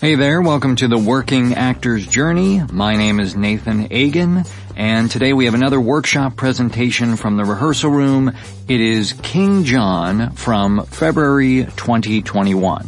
Hey there, welcome to the Working Actor's Journey. My name is Nathan Agan, and today we have another workshop presentation from the rehearsal room. It is King John from February 2021.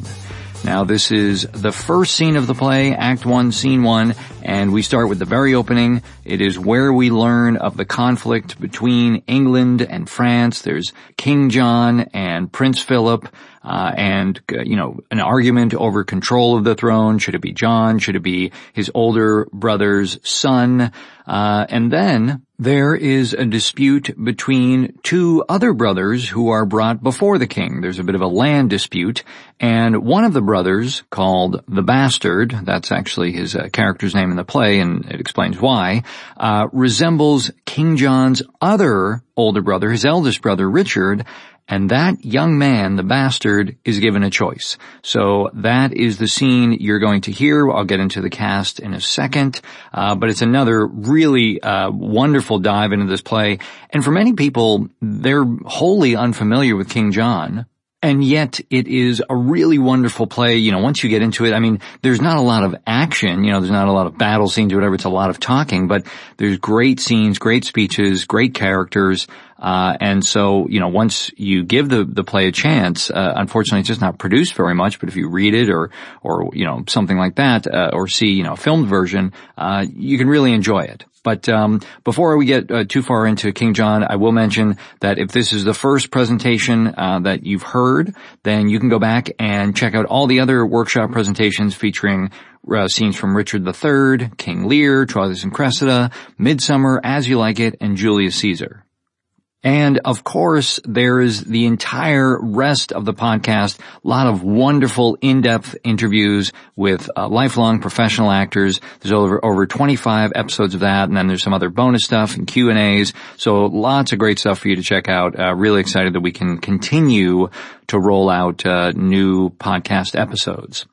Now this is the first scene of the play, Act 1, Scene 1, and we start with the very opening. It is where we learn of the conflict between England and France. There's King John and Prince Philip, uh, and, uh, you know, an argument over control of the throne. Should it be John? Should it be his older brother's son? Uh, and then there is a dispute between two other brothers who are brought before the king. There's a bit of a land dispute, and one of the brothers, called the Bastard, that's actually his uh, character's name in the play, and it explains why, uh, resembles King John's other older brother, his eldest brother, Richard, and that young man, the bastard, is given a choice. So that is the scene you're going to hear. I'll get into the cast in a second, uh, but it's another really uh, wonderful dive into this play. And for many people, they're wholly unfamiliar with King John. And yet it is a really wonderful play. You know, once you get into it, I mean, there's not a lot of action, you know, there's not a lot of battle scenes or whatever. It's a lot of talking, but there's great scenes, great speeches, great characters. Uh, and so, you know, once you give the, the play a chance, uh, unfortunately it's just not produced very much, but if you read it or, or, you know, something like that, uh, or see, you know, a filmed version, uh, you can really enjoy it. But um, before we get uh, too far into King John, I will mention that if this is the first presentation uh, that you've heard, then you can go back and check out all the other workshop presentations featuring uh, scenes from Richard III, King Lear, Troilus and Cressida, Midsummer, As You Like It, and Julius Caesar. And of course, there is the entire rest of the podcast. A lot of wonderful in-depth interviews with uh, lifelong professional actors. There's over, over 25 episodes of that. And then there's some other bonus stuff and Q and A's. So lots of great stuff for you to check out. Uh, really excited that we can continue to roll out uh, new podcast episodes.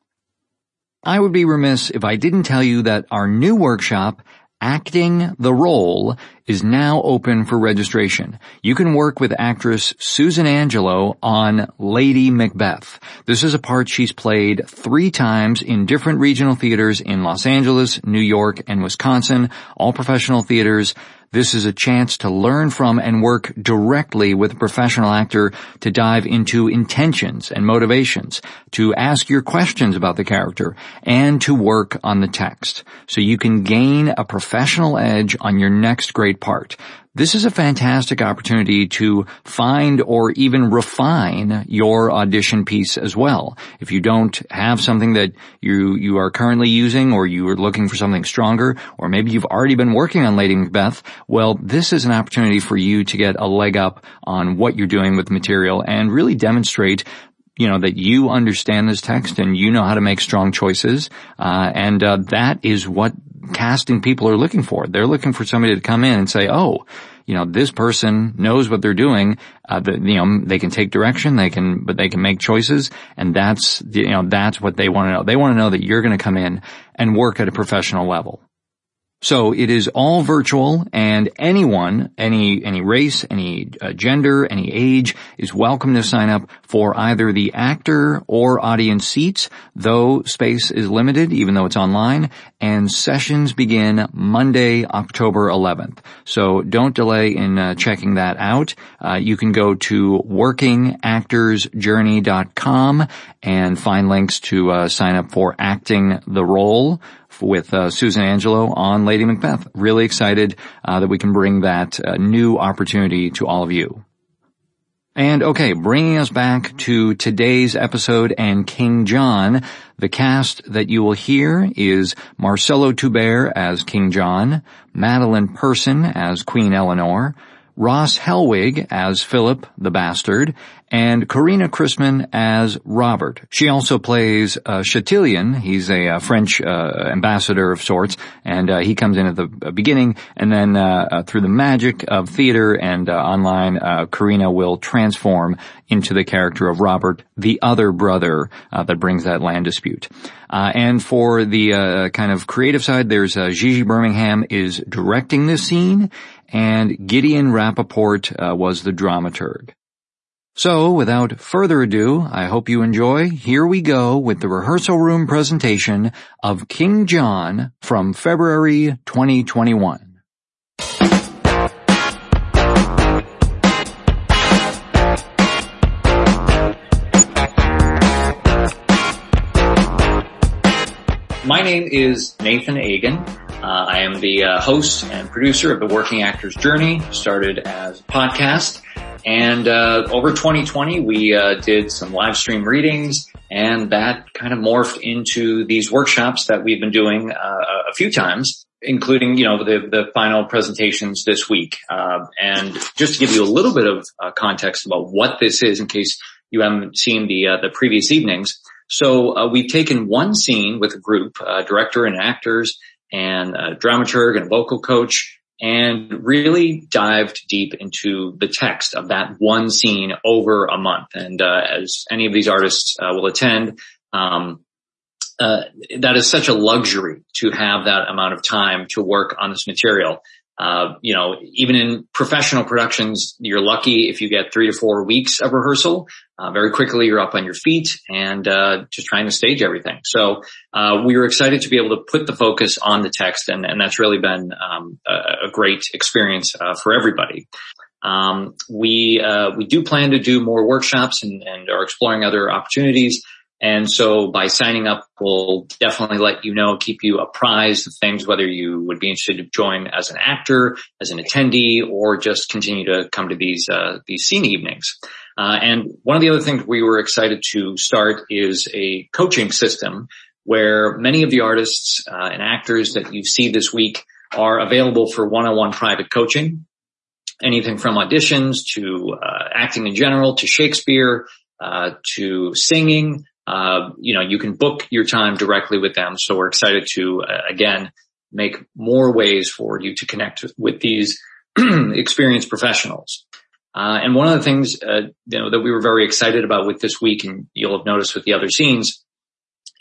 I would be remiss if I didn't tell you that our new workshop Acting the Role is now open for registration. You can work with actress Susan Angelo on Lady Macbeth. This is a part she's played three times in different regional theaters in Los Angeles, New York, and Wisconsin, all professional theaters. This is a chance to learn from and work directly with a professional actor to dive into intentions and motivations, to ask your questions about the character, and to work on the text. So you can gain a professional edge on your next great part. This is a fantastic opportunity to find or even refine your audition piece as well. If you don't have something that you, you are currently using or you are looking for something stronger, or maybe you've already been working on Lady Macbeth, well, this is an opportunity for you to get a leg up on what you're doing with material and really demonstrate you know that you understand this text and you know how to make strong choices, uh, and uh, that is what casting people are looking for. They're looking for somebody to come in and say, "Oh, you know, this person knows what they're doing. Uh, the, you know, they can take direction, they can, but they can make choices, and that's, you know, that's what they want to know. They want to know that you're going to come in and work at a professional level. So it is all virtual and anyone, any, any race, any uh, gender, any age is welcome to sign up for either the actor or audience seats, though space is limited even though it's online and sessions begin Monday, October 11th. So don't delay in uh, checking that out. Uh, you can go to workingactorsjourney.com and find links to uh, sign up for acting the role with uh, Susan Angelo on Lady Macbeth. Really excited uh, that we can bring that uh, new opportunity to all of you. And okay, bringing us back to today's episode and King John, the cast that you will hear is Marcelo Tubert as King John, Madeleine Person as Queen Elinor, Ross Hellwig as Philip the Bastard, and Corinna Christman as Robert. She also plays uh, Chatillon. He's a, uh, French uh, ambassador of sorts, and uh, he comes in at the beginning, and then uh, uh, through the magic of theater and online, Corinna will transform into the character of Robert, the other brother that brings that land dispute. and for the kind of creative side, there's Gigi Bermingham is directing this scene, and Gideon Rappaport uh, was the dramaturg. So, without further ado, I hope you enjoy. Here we go with the rehearsal room presentation of King John from February 2021. My name is Nathan Agan. Uh, I am the uh, host and producer of the Working Actor's Journey, started as a podcast. And uh, over 2020, we uh, did some live stream readings, and that kind of morphed into these workshops that we've been doing uh, a few times, including you know the the final presentations this week. Uh, and just to give you a little bit of context about what this is, in case you haven't seen the the previous evenings. So we've taken one scene with a group, director and actors, and a dramaturg and a vocal coach and really dived deep into the text of that one scene over a month. And uh, as any of these artists uh, will attend, um, uh, that is such a luxury to have that amount of time to work on this material. Uh, you know, even in professional productions, you're lucky if you get three to four weeks of rehearsal. Uh, very quickly, you're up on your feet and uh, just trying to stage everything. So uh, we were excited to be able to put the focus on the text, and, and that's really been um, a, a, great experience uh, for everybody. Um, we uh, we do plan to do more workshops and, and are exploring other opportunities. And so by signing up, we'll definitely let you know, keep you apprised of things, whether you would be interested to join as an actor, as an attendee, or just continue to come to these, uh, these scene evenings. Uh, and one of the other things we were excited to start is a coaching system where many of the artists uh, and actors that you see this week are available for one-on-one private coaching. Anything from auditions to uh, acting in general to Shakespeare uh, to singing, uh, you know, you can book your time directly with them. So we're excited to, uh, again, make more ways for you to connect with these experienced professionals. Uh, and one of the things, uh, you know, that we were very excited about with this week, and you'll have noticed with the other scenes,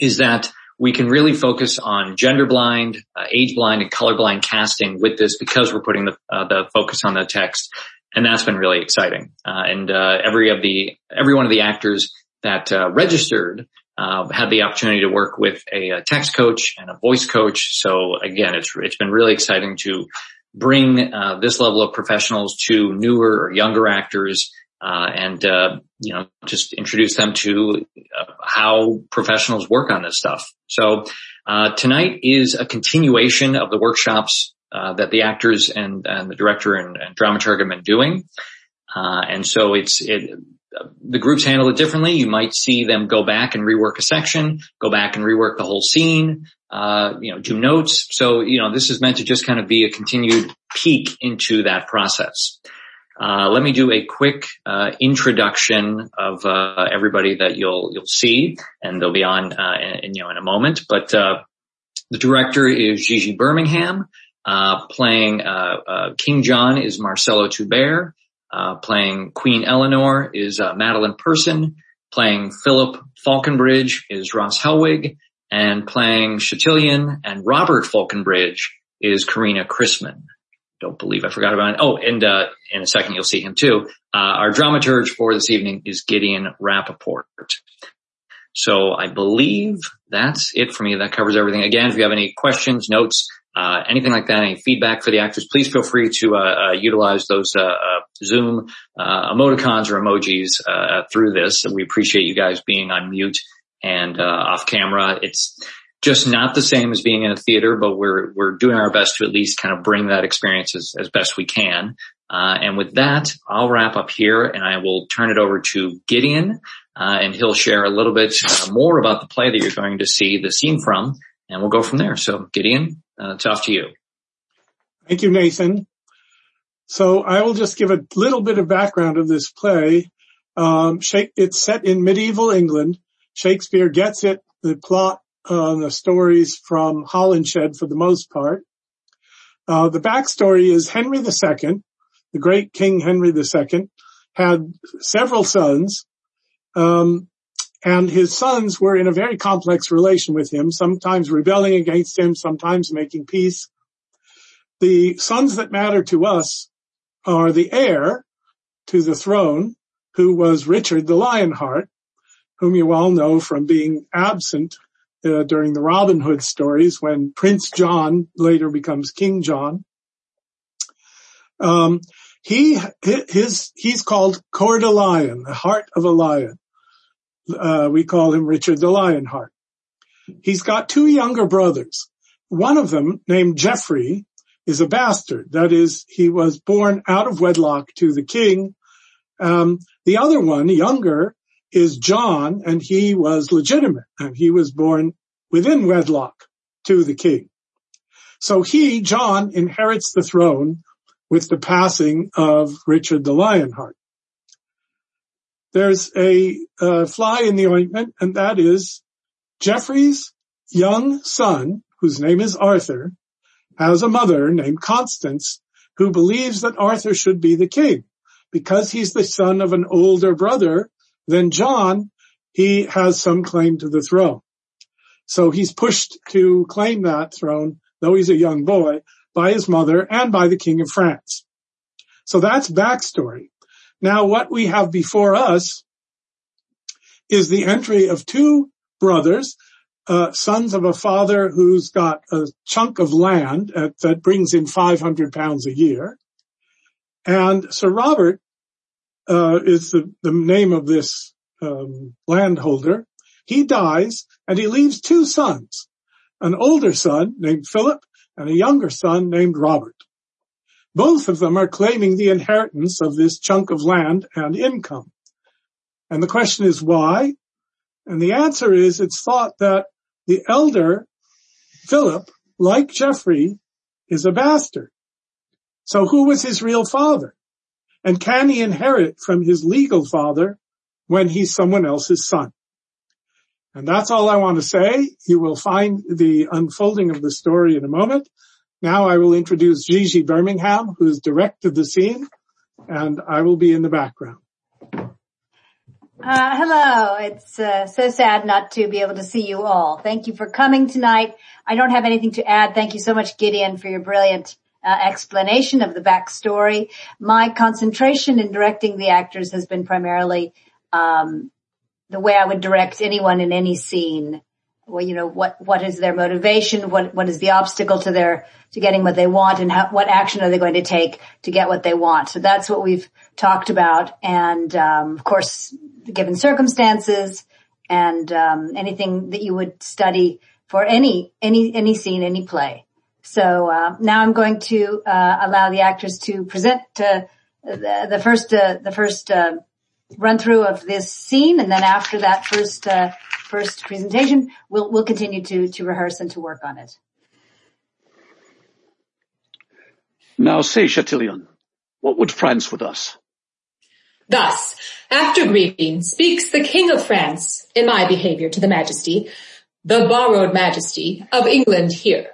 is that we can really focus on gender blind, uh, age blind, and color blind casting with this because we're putting the, the focus on the text. And that's been really exciting. and every of the, every one of the actors that uh, registered uh, had the opportunity to work with a, a, text coach and a voice coach. So again, it's it's been really exciting to bring uh, this level of professionals to newer or younger actors, uh, and uh, you know just introduce them to uh, how professionals work on this stuff. So tonight is a continuation of the workshops that the actors and, and the director and, and dramaturg have been doing. and so it's it the groups handle it differently. You might see them go back and rework a section, go back and rework the whole scene, uh, you know, do notes. So, you know, this is meant to just kind of be a continued peek into that process. Uh, let me do a quick uh, introduction of uh, everybody that you'll you'll see, and they'll be on uh, in, you know in a moment. But uh, the director is Gigi Bermingham. playing King John is Marcelo Tubert. Uh, playing Queen Elinor is uh, Madeleine Person. Playing Philip Falconbridge is Ross Hellwig. And playing Chatillon and Robert Falconbridge is Corinna Christman. Don't believe I forgot about it. Oh, and uh, in a second you'll see him too. Uh, our dramaturge for this evening is Gideon Rappaport. So I believe that's it for me. That covers everything. Again, if you have any questions, notes, uh, anything like that, any feedback for the actors, please feel free to uh, uh, utilize those uh, uh, Zoom uh, emoticons or emojis through this. We appreciate you guys being on mute and off camera. It's just not the same as being in a theater, but we're we're doing our best to at least kind of bring that experience as, as best we can. and with that, I'll wrap up here, and I will turn it over to Gideon, and he'll share a little bit more about the play that you're going to see the scene from, and we'll go from there. So, Gideon, uh, it's off to you. Thank you, Nathan. So I will just give a little bit of background of this play. Um, it's set in medieval England. Shakespeare gets it, the plot, uh, the stories from Holinshed for the most part. Uh, the backstory is Henry II, the great King Henry II, had several sons. Um, and his sons were in a very complex relation with him, sometimes rebelling against him, sometimes making peace. The sons that matter to us are the heir to the throne, who was Richard the Lionheart, whom you all know from being absent uh, during the Robin Hood stories when Prince John later becomes King John. Um, he, his, he's called Coeur de Lion, the heart of a lion. Uh, we call him Richard the Lionheart. He's got two younger brothers. One of them, named Geoffrey, is a bastard. That is, he was born out of wedlock to the king. Um, the other one, younger, is John, and he was legitimate, and he was born within wedlock to the king. So he, John, inherits the throne with the passing of Richard the Lionheart. There's a uh, fly in the ointment, and that is Geoffrey's young son, whose name is Arthur, has a mother named Constance who believes that Arthur should be the king. Because he's the son of an older brother than John, he has some claim to the throne. So he's pushed to claim that throne, though he's a young boy, by his mother and by the king of France. So that's backstory. Now what we have before us is the entry of two brothers, uh, sons of a father who's got a chunk of land at, that brings in 500 pounds a year. And Sir Robert uh, is the, the name of this um, landholder. He dies and he leaves two sons, an older son named Philip and a younger son named Robert. Both of them are claiming the inheritance of this chunk of land and income. And the question is why? And the answer is it's thought that the elder, Philip, like Geoffrey, is a bastard. So who was his real father? And can he inherit from his legal father when he's someone else's son? And that's all I want to say. You will find the unfolding of the story in a moment. Now I will introduce Gigi Bermingham, who's directed the scene, and I will be in the background. Uh, hello. It's uh, so sad not to be able to see you all. Thank you for coming tonight. I don't have anything to add. Thank you so much, Gideon, for your brilliant uh, explanation of the backstory. My concentration in directing the actors has been primarily um, the way I would direct anyone in any scene. Well, you know, what, what is their motivation? What, what is the obstacle to their, to getting what they want and how, what action are they going to take to get what they want? So that's what we've talked about. And, um, of course, given circumstances and, um, anything that you would study for any, any, any scene, any play. So, uh, now I'm going to, uh, allow the actors to present, uh, the, the first, uh, the first, uh, run through of this scene, and then after that first uh, first presentation, we'll we'll continue to to rehearse and to work on it. Now say, Chatillon, what would France with us? Thus, after greeting, speaks the King of France, in my behavior to the Majesty, the borrowed Majesty of England here.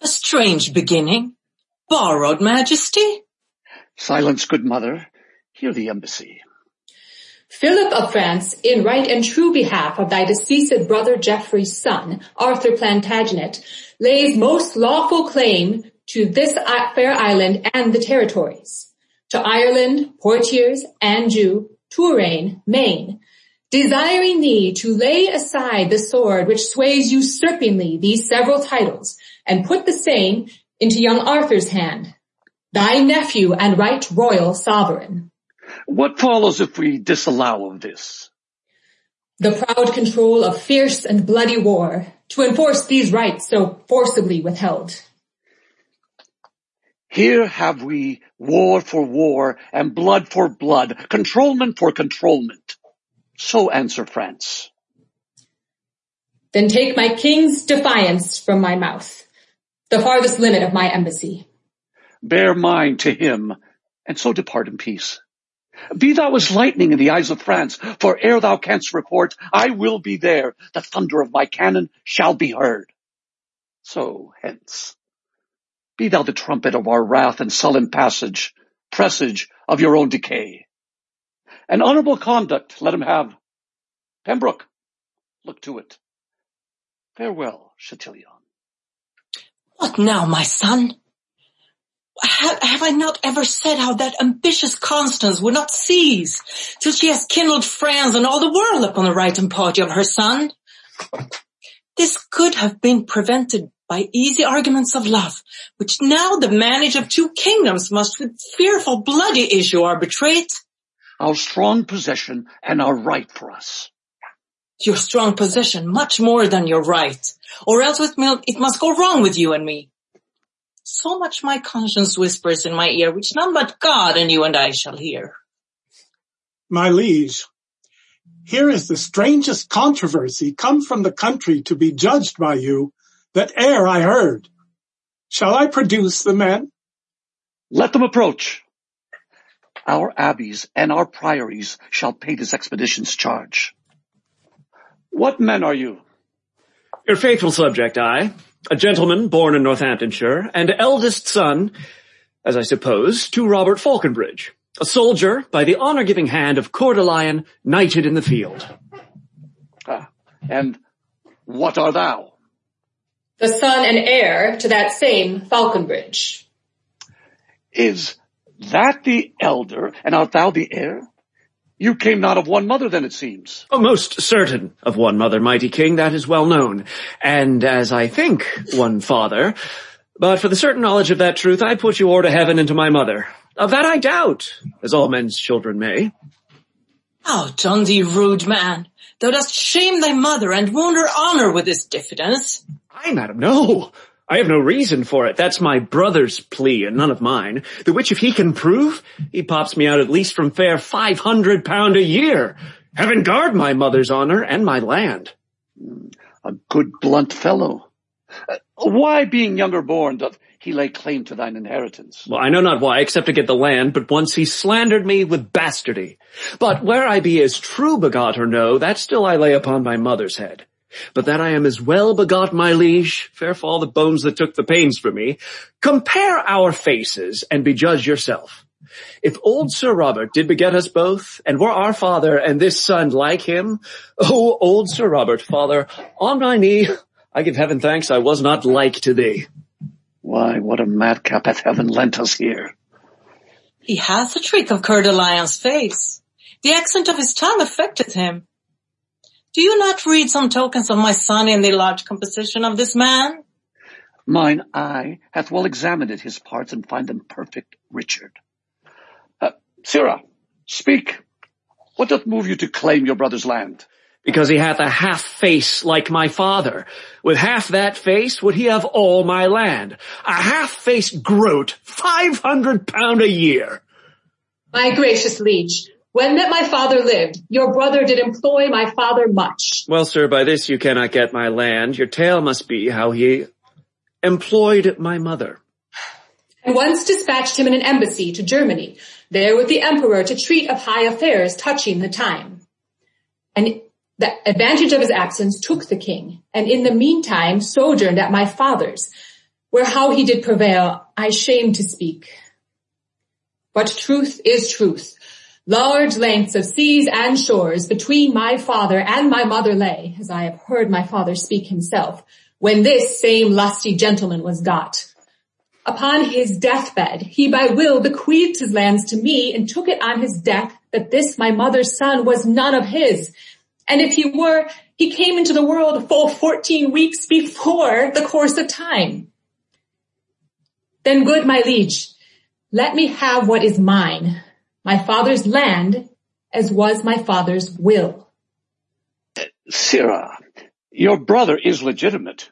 A strange beginning. Borrowed Majesty? Silence, good mother. Hear the embassy. Philip of France, in right and true behalf of thy deceased brother Geoffrey's son, Arthur Plantagenet, lays most lawful claim to this fair island and the territories, to Ireland, Poitiers, Anjou, Touraine, Maine, desiring thee to lay aside the sword which sways usurpingly these several titles, and put the same into young Arthur's hand, thy nephew and right royal sovereign. What follows if we disallow of this? The proud control of fierce and bloody war to enforce these rights so forcibly withheld. Here have we war for war and blood for blood, controlment for controlment. So answer France. Then take my king's defiance from my mouth, the farthest limit of my embassy. Bear mine to him, and so depart in peace. Be thou as lightning in the eyes of France, for ere thou canst report, I will be there. The thunder of my cannon shall be heard. So hence. Be thou the trumpet of our wrath and sullen passage, presage of your own decay. An honorable conduct let him have. Pembroke, look to it. Farewell, Chatillon. What now, my son? Have, have I not ever said how that ambitious Constance would not cease till she has kindled France and all the world upon the right and party of her son? This could have been prevented by easy arguments of love, which now the manage of two kingdoms must with fearful bloody issue arbitrate. Our strong possession and our right for us. Your strong position much more than your right, or else with milk it must go wrong with you and me. So much my conscience whispers in my ear, which none but God and you and I shall hear. My liege, here is the strangest controversy come from the country to be judged by you that e'er I heard. Shall I produce the men? Let them approach. Our abbeys and our priories shall pay this expedition's charge. What men are you? Your faithful subject, I, a gentleman born in Northamptonshire, and eldest son, as I suppose, to Robert Falconbridge, a soldier by the honor-giving hand of Coeur de Lion, knighted in the field. Ah, and what are thou? The son and heir to that same Falconbridge. Is that the elder, and art thou the heir? You came not of one mother then it seems. Oh, most certain of one mother, mighty king, that is well known. And as I think, one father. But for the certain knowledge of that truth, I put you o'er to heaven and to my mother. Of that I doubt, as all men's children may. Oh, John thee rude man. Thou dost shame thy mother and wound her honor with this diffidence. I, madam, no. I have no reason for it. That's my brother's plea and none of mine. The which if he can prove, he pops me out at least from fair five hundred pound a year. Heaven guard my mother's honor and my land. A good blunt fellow. Uh, why being younger born doth he lay claim to thine inheritance? Well, I know not why, except to get the land, but once he slandered me with bastardy. But where I be as true begot or no, that still I lay upon my mother's head. But that I am as well begot, my liege, fair fall the bones that took the pains for me. Compare our faces and be judge yourself. If old Sir Robert did beget us both, and were our father and this son like him, oh, old Sir Robert, father, on my knee, I give heaven thanks I was not like to thee. Why, what a madcap hath heaven lent us here. He has the trick of Coeur de Lion's face. The accent of his tongue affected him. Do you not read some tokens of my son in the large composition of this man? Mine eye hath well examined his parts and find them perfect, Richard. Uh, Sirrah, speak. What doth move you to claim your brother's land? Because he hath a half face like my father. With half that face would he have all my land. A half-faced groat, five hundred pound a year. My gracious liege, when that my father lived, your brother did employ my father much. Well, sir, by this you cannot get my land. Your tale must be how he employed my mother. And once dispatched him in an embassy to Germany, there with the emperor to treat of high affairs touching the time. And the advantage of his absence took the king, and in the meantime sojourned at my father's, where how he did prevail, I shame to speak. But truth is truth. Large lengths of seas and shores between my father and my mother lay, as I have heard my father speak himself, when this same lusty gentleman was got. Upon his deathbed, he by will bequeathed his lands to me and took it on his death that this my mother's son was none of his. And if he were, he came into the world full 14 weeks before the course of time. Then good my liege, let me have what is mine my father's land as was my father's will. Sirrah, your brother is legitimate.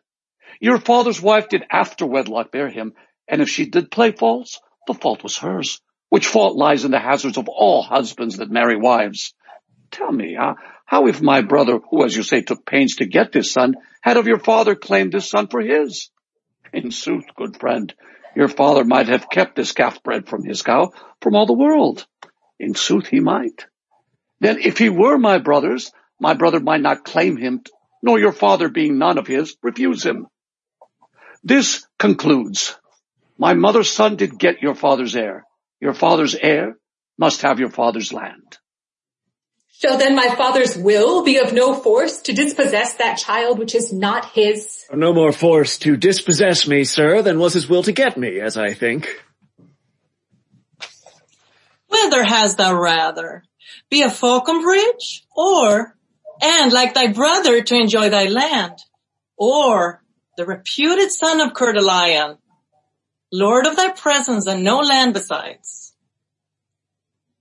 Your father's wife did after wedlock bear him, and if she did play false, the fault was hers, which fault lies in the hazards of all husbands that marry wives. Tell me, uh, how if my brother, who as you say took pains to get this son, had of your father claimed this son for his? In sooth, good friend, your father might have kept this calf bred from his cow from all the world. In sooth, he might. Then if he were my brother's, my brother might not claim him, nor your father being none of his, refuse him. This concludes, my mother's son did get your father's heir. Your father's heir must have your father's land. Shall then my father's will be of no force to dispossess that child which is not his? No more force to dispossess me, sir, than was his will to get me, as I think. Whether hast thou rather? Be a Falconbridge or, and like thy brother to enjoy thy land, or the reputed son of Coeur de Lion, lord of thy presence and no land besides.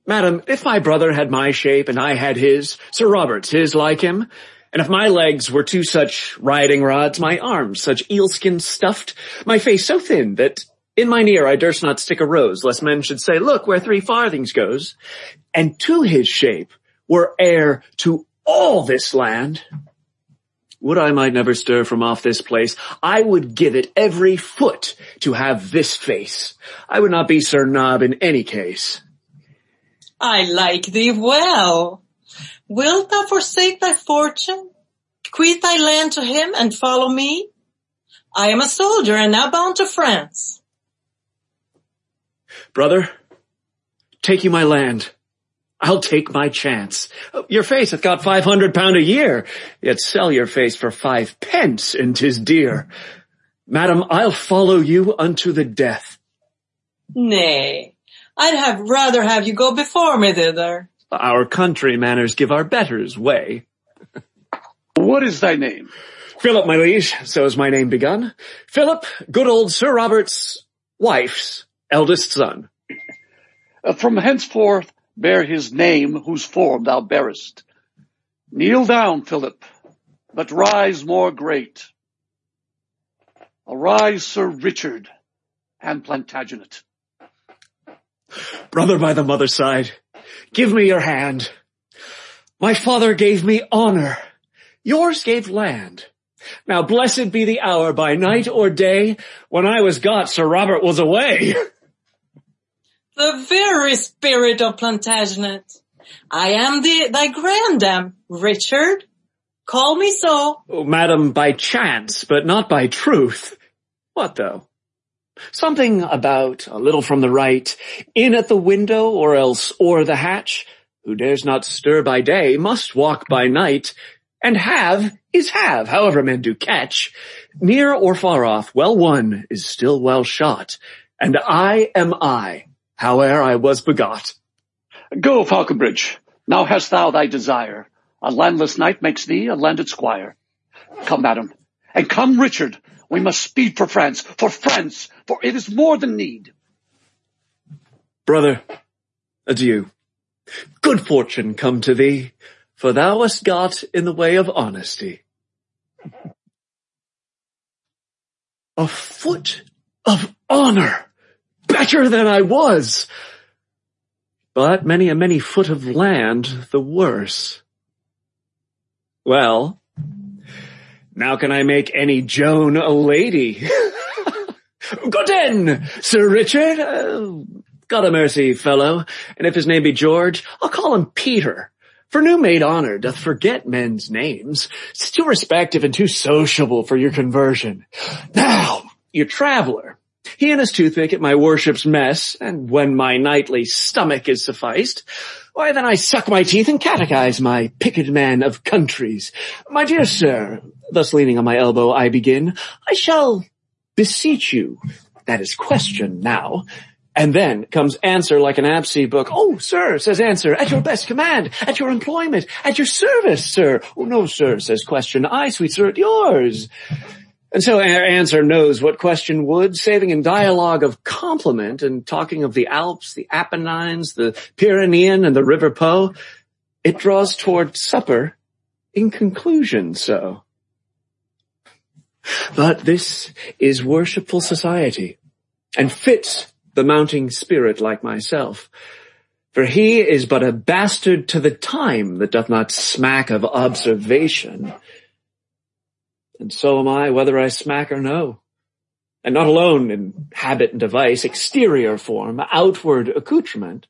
Madam, if my brother had my shape and I had his, Sir Robert's his like him, and if my legs were two such riding rods, my arms such eelskin stuffed, my face so thin that in mine ear I durst not stick a rose, lest men should say, look where three farthings goes, and to his shape were heir to all this land, would I might never stir from off this place, I would give it every foot to have this face. I would not be Sir Nob in any case. I like thee well. Wilt thou forsake thy fortune, quit thy land to him and follow me? I am a soldier and now bound to France. Brother, take you my land. I'll take my chance. Your face hath got five hundred pound a year, yet sell your face for five pence and 'tis dear. Madam, I'll follow you unto the death. Nay, I'd have rather have you go before me thither. Our country manners give our betters way. What is thy name? Philip, my liege, so is my name begun. Philip, good old Sir Robert's wife's eldest son. Uh, from henceforth bear his name whose form thou bearest. Kneel down, Philip, but rise more great. Arise, Sir Richard and Plantagenet. Brother by the mother's side, give me your hand. My father gave me honor. Yours gave land. Now blessed be the hour by night or day when I was got Sir Robert was away. The very spirit of Plantagenet. I am the, thy grandam, Richard. Call me so. Oh, madam, by chance, but not by truth. What though? Something about a little from the right, in at the window or else o'er the hatch, who dares not stir by day must walk by night, and have is have, however men do catch. Near or far off, well won is still well shot, and I am I, howe'er I was begot. Go, Falconbridge. Now hast thou thy desire. A landless knight makes thee a landed squire. Come, madam, and come, Richard. We must speed for France, for France, for it is more than need. Brother, adieu. Good fortune come to thee, for thou hast got in the way of honesty. A foot of honor, better than I was, but many a many foot of land the worse. Well, now can I make any Joan a lady? Good Sir Richard. Uh, God a mercy, fellow. And if his name be George, I'll call him Peter. For new made honor doth forget men's names. It's too respective and too sociable for your conversion. Now, your traveler. He and his toothpick at my worship's mess, and when my nightly stomach is sufficed, why then I suck my teeth and catechize my picket man of countries. My dear sir, thus leaning on my elbow I begin, I shall beseech you, that is question now, and then comes answer like an Absey book. Oh, sir, says answer, at your best command, at your employment, at your service, sir. Oh, no, sir, says question. I, sweet sir, at yours. And so our answer knows what question would, saving in dialogue of compliment and talking of the Alps, the Apennines, the Pyrenean, and the River Po. It draws toward supper in conclusion so. But this is worshipful society and fits the mounting spirit like myself. For he is but a bastard to the time that doth not smack of observation. And so am I, whether I smack or no. And not alone in habit and device, exterior form, outward accoutrement,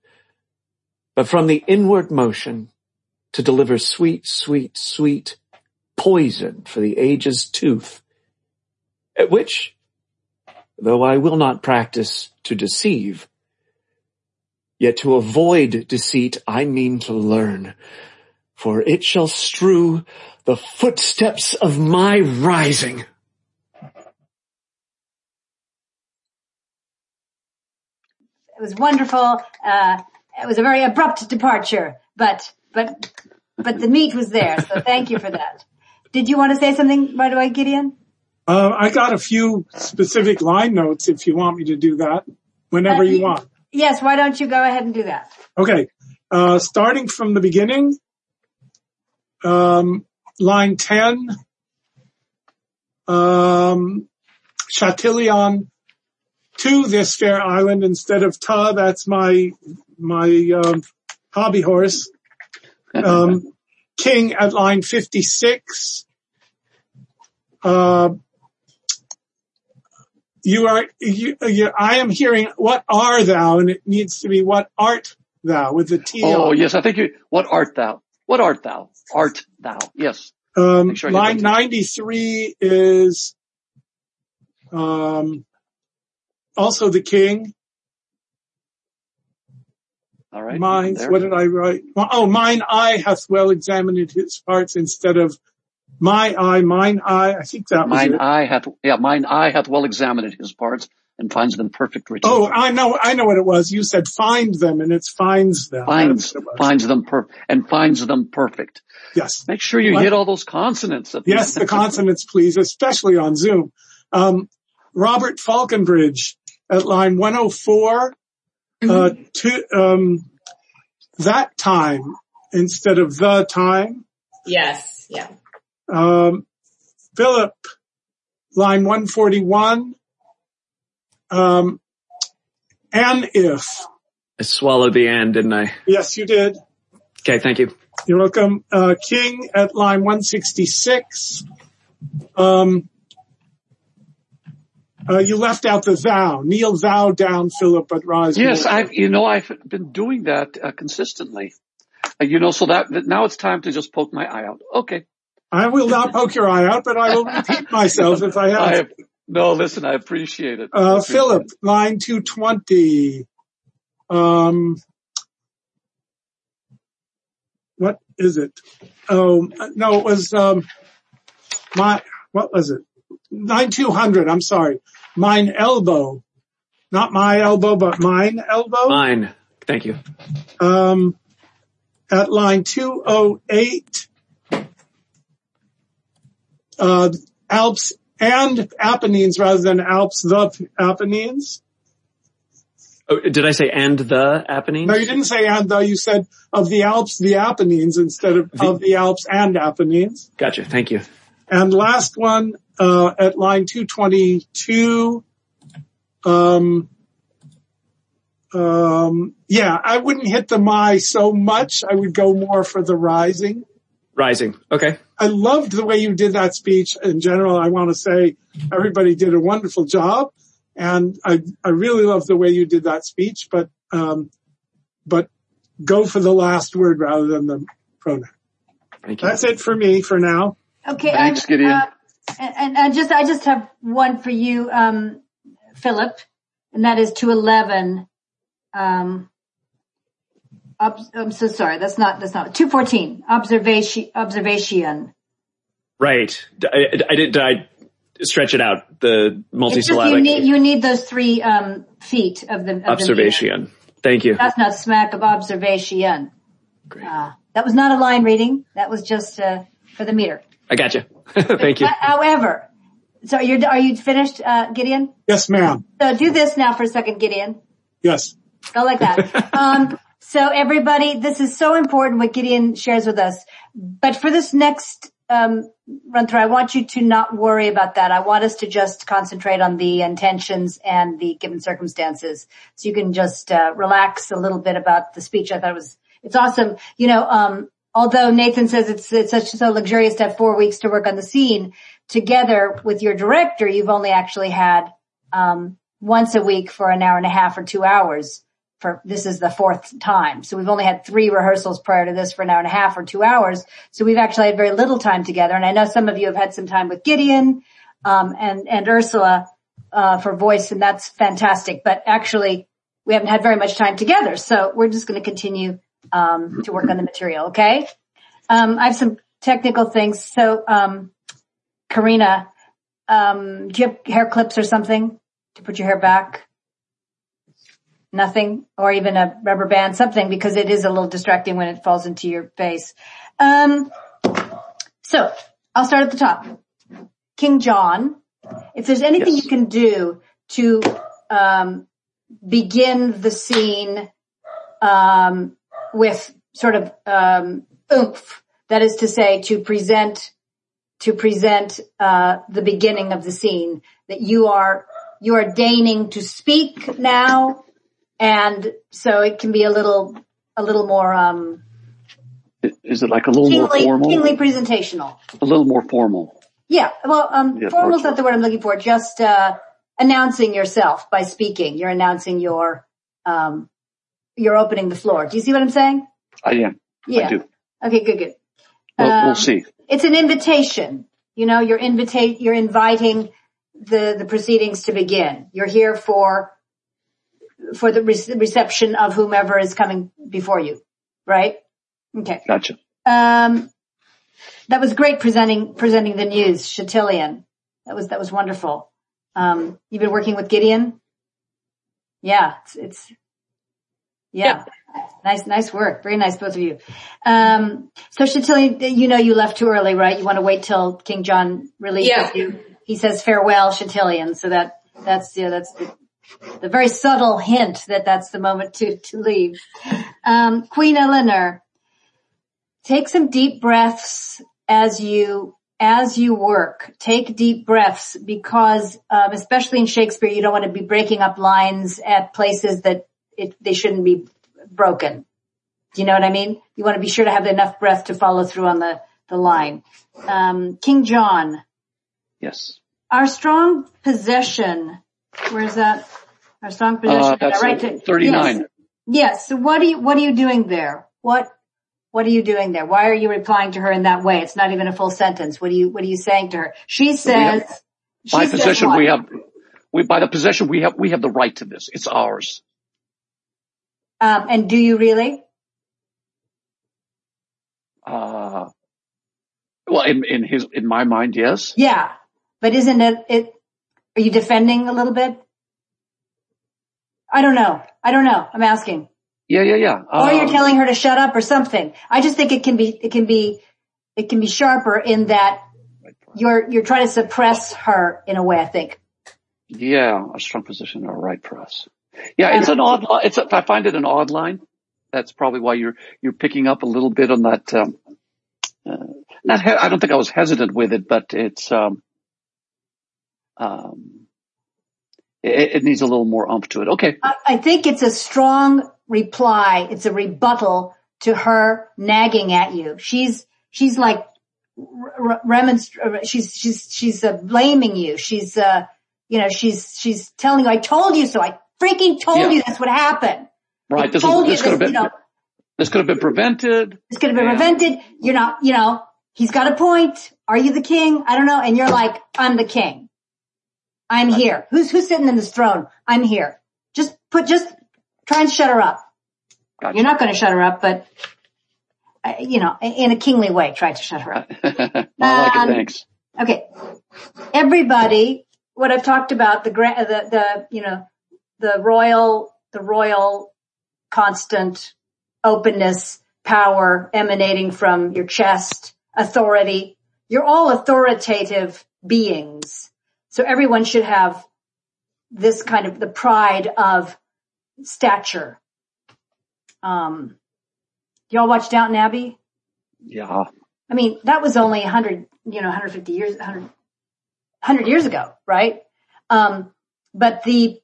but from the inward motion to deliver sweet, sweet, sweet poison for the age's tooth, at which, though I will not practice to deceive, yet to avoid deceit I mean to learn, for it shall strew the footsteps of my rising. It was wonderful. Uh, it was a very abrupt departure, but, but, but the meat was there. So thank you for that. Did you want to say something right away, Gideon? Uh, I got a few specific line notes if you want me to do that whenever Uh, you you- want. Yes, why don't you go ahead and do that? Okay. Uh, starting from the beginning, um, line 10, um, Chatillon to this fair island instead of ta. That's my, my, um, hobby horse. Um, king at line 56. Uh, you are, I am hearing what are thou and it needs to be what art thou with the T. Oh yes, I think you, what art thou? What art thou? Art thou? Yes. Um, sure line 93 is, um, also the king. All right. Mine, what did I write? Oh, mine eye hath well examined his parts instead of my eye, mine eye. I think that was Mine eye hath, yeah, mine eye hath well examined his parts and finds them perfect riches. Oh, I know, I know what it was. You said find them and it's finds them. finds, That's what it was. finds them per, and finds them perfect. Yes. Make sure you What? hit all those consonants. at the Yes, the consonants, please, especially on Zoom. Um, Robert Falconbridge at line 104, uh, to, um, that time instead of the time. Yes. Yeah. Um, Philip, line 141, um, and if. I swallowed the and, didn't I? Yes, you did. Okay, thank you. You're welcome. Uh, King at line 166. Um, uh, you left out the thou. Kneel thou down, Philip, but rise. Yes. I've, you know, I've been doing that uh, consistently. Uh, you know, so that, that now it's time to just poke my eye out. Okay. I will not poke your eye out, but I will repeat myself if I have. I have, no, listen, I appreciate it. Uh, appreciate Philip, it. line 220. Um, what is it? Oh, no, it was, um, my, what was it? Line 200, I'm sorry. Mine elbow. Not my elbow, but mine elbow. Mine. Thank you. Um, at line 208, uh, Alps and Apennines rather than Alps the Apennines. Oh, did I say and the Apennines? No, you didn't say and the. You said of the Alps, the Apennines instead of The- of the Alps and Apennines. Gotcha. Thank you. And last one, uh, at line 222, um, um, yeah, I wouldn't hit the my so much. I would go more for the rising. Rising. Okay. I loved the way you did that speech. In general, I want to say everybody did a wonderful job. And I, I really love the way you did that speech, but, um, but go for the last word rather than the pronoun. Thank you. That's it for me for now. Okay. Thanks, I'm, Gideon. uh, and, and I just, I just have one for you, um, Philip, and that is to 11. Um, ob- I'm so sorry. That's not, that's not, 214. Observation, observation. Right. I, did, did I stretch it out? The It's just you need, you need those three, um, feet of the, of the observation. Thank you. That's not smack of observation. Great. Uh, that was not a line reading. That was just, uh, for the meter. I gotcha. Thank you. However, so you're, are you finished, uh, Gideon? Yes, ma'am. So do this now for a second, Gideon. Yes. Go like that. um, so everybody, this is so important what Gideon shares with us. But for this next um, run through, I want you to not worry about that. I want us to just concentrate on the intentions and the given circumstances. So you can just uh, relax a little bit about the speech. I thought it was it's awesome. You know, um, although Nathan says it's it's such so luxurious to have four weeks to work on the scene together with your director, you've only actually had um, once a week for an hour and a half or two hours for this is the fourth time. So we've only had three rehearsals prior to this for an hour and a half or two hours. So we've actually had very little time together. And I know some of you have had some time with Gideon, um, and, and Ursula, uh, for voice and that's fantastic. But actually we haven't had very much time together. So we're just going to continue, um, to work on the material. Okay. Um, I have some technical things. So, um, Corinna, um, do you have hair clips or something to put your hair back? Nothing, or even a rubber band, something, because it is a little distracting when it falls into your face. Um, so I'll start at the top. King John, if there's anything Yes. you can do to um, begin the scene um, with sort of um, oomph, that is to say, to present to present uh, the beginning of the scene that you are you are deigning to speak now, and so it can be a little a little more um, Is it like a little more formal? kingly presentational. A little more formal. Yeah, well, um, Yeah, formal is not the word I'm looking for. Just uh, announcing yourself by speaking. You're announcing your um, you're opening the floor. Do you see what I'm saying? I am. Yeah. I do. Okay, good, good. We'll, Um, we'll see. It's an invitation. You know, you're invita- you're inviting the, the proceedings to begin. You're here for, for the re- reception of whomever is coming before you. Right? Okay. Gotcha. Um, that was great presenting, presenting the news, Chatillon. That was, that was wonderful. Um, you've been working with Gideon? Yeah, it's, it's yeah. Nice, nice work. Very nice, both of you. Um, so Chatillon, you know you left too early, right? You want to wait till King John releases Yeah. you. He says farewell, Chatillon. So that, that's, yeah, that's the, the very subtle hint that that's the moment to, to leave. Um, Queen Elinor, take some deep breaths as you as you work. Take deep breaths because, um, especially in Shakespeare, you don't want to be breaking up lines at places that it, they shouldn't be broken. Do you know what I mean? You want to be sure to have enough breath to follow through on the the line. Um, King John, Yes. our strong possession. Where's that? Our strong possession. Uh, that's Right to- 39. Yes. So what are you, what are you doing there? What, what are you doing there? Why are you replying to her in that way? It's not even a full sentence. What are you, what are you saying to her? She says, she By says possession, what? we have, we, by the possession, we have, we have the right to this. It's ours. um, and do you really? Uh, well, in, in his, in my mind, yes. Yeah. But isn't it, it, are you defending a little bit? I don't know. I don't know. I'm asking. Yeah, yeah, yeah. or you're Um, telling her to shut up or something. I just think it can be, it can be, it can be sharper in that you're, you're trying to suppress her in a way, I think. Yeah, a strong position or right press. Yeah, it's an odd. It's. A, I find it an odd line. That's probably why you're you're picking up a little bit on that. Um, uh, not. He- I don't think I was hesitant with it, but it's. Um, um, it, it needs a little more umph to it. Okay. I, I think it's a strong reply. It's a rebuttal to her nagging at you. She's, she's like, remonstr- she's, she's, she's uh, blaming you. She's, uh, you know, she's, she's telling you, I told you so. I freaking told Yeah. you this would happen. Right. I This, told is, this you could have been. you know, This could have been prevented. This could have been Yeah. prevented. You're not, you know, he's got a point. Are you the king? I don't know. And you're like, I'm the king. I'm here. Who's, who's sitting in this throne? I'm here. Just put, just try and shut her up. Gotcha. You're not going to shut her up, but, uh, you know, in a kingly way, try to shut her up. I like Um, it. Thanks. Okay. Everybody, what I've talked about, the, the, the, you know, the royal, the royal constant openness, power emanating from your chest, authority. You're all authoritative beings. So everyone should have this kind of the pride of stature. Um, y'all watch Downton Abbey? Yeah. I mean, that was only 100, you know, 150 years, 100, 100 years ago, right? Um, but the,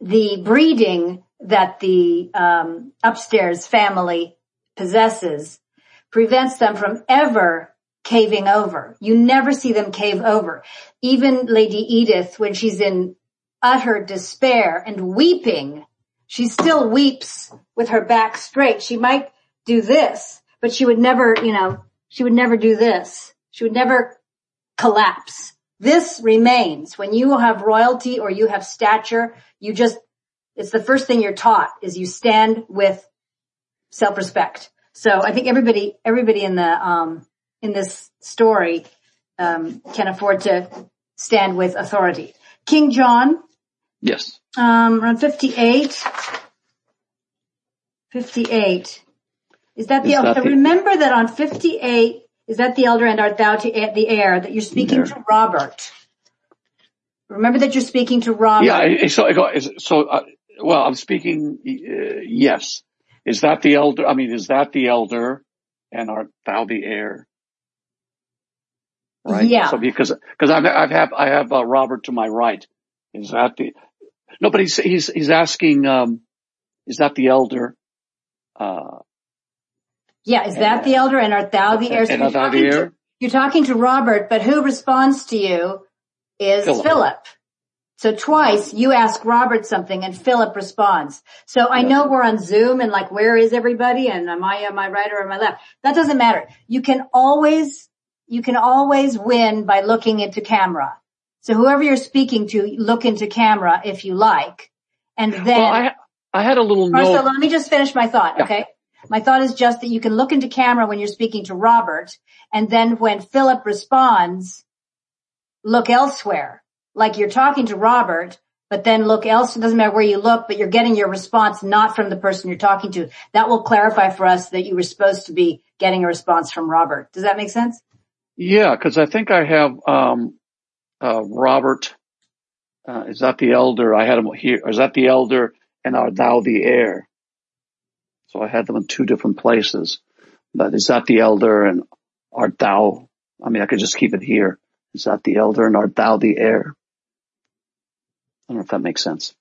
the breeding that the, um, upstairs family possesses prevents them from ever caving over. You never see them cave over. Even Lady Edith, when she's in utter despair and weeping, she still weeps with her back straight. She might do this, but she would never, you know, she would never do this. She would never collapse. This remains. When you have royalty or you have stature, you just, it's the first thing you're taught is you stand with self-respect. So I think everybody, everybody in the, um, in this story, um, can afford to stand with authority. King John, Yes. Um, around 58. 58. Is that the Is elder? that the- Remember that on 58, is that the elder and art thou to the heir that you're speaking to Robert? Remember that you're speaking to Robert. Yeah. So, I go- is- so, uh, well, I'm speaking, uh, yes. Is that the elder? I mean, is that the elder and art thou the heir? Right? Yeah. So because, because I've, I've have, I have uh, Robert to my right. Is that the, no, but he's, he's, he's asking, um, is that the elder? Uh, Yeah, is that the elder and art thou the heir? So and you're art thou the talking to- You're talking to Robert, but who responds to you is Philip. Philip. So twice you ask Robert something and Philip responds. So I know we're on Zoom and like, where is everybody? And am I on my right or on my left? That doesn't matter. You can always, you can always win by looking into camera. So whoever you're speaking to, look into camera if you like. And then, Well, I, I had a little note. let me just finish my thought, Yeah. okay? My thought is just that you can look into camera when you're speaking to Robert, and then when Philip responds, look elsewhere. Like you're talking to Robert, but then look else. It doesn't matter where you look, but you're getting your response not from the person you're talking to. That will clarify for us that you were supposed to be getting a response from Robert. Does that make sense? Yeah, because I think I have um, uh, Robert. Uh, is that the elder? I had him here. Is that the elder? And art thou the heir? So I had them in two different places. But is that the elder? And art thou? I mean, I could just keep it here. Is that the elder? And art thou the heir? I don't know if that makes sense.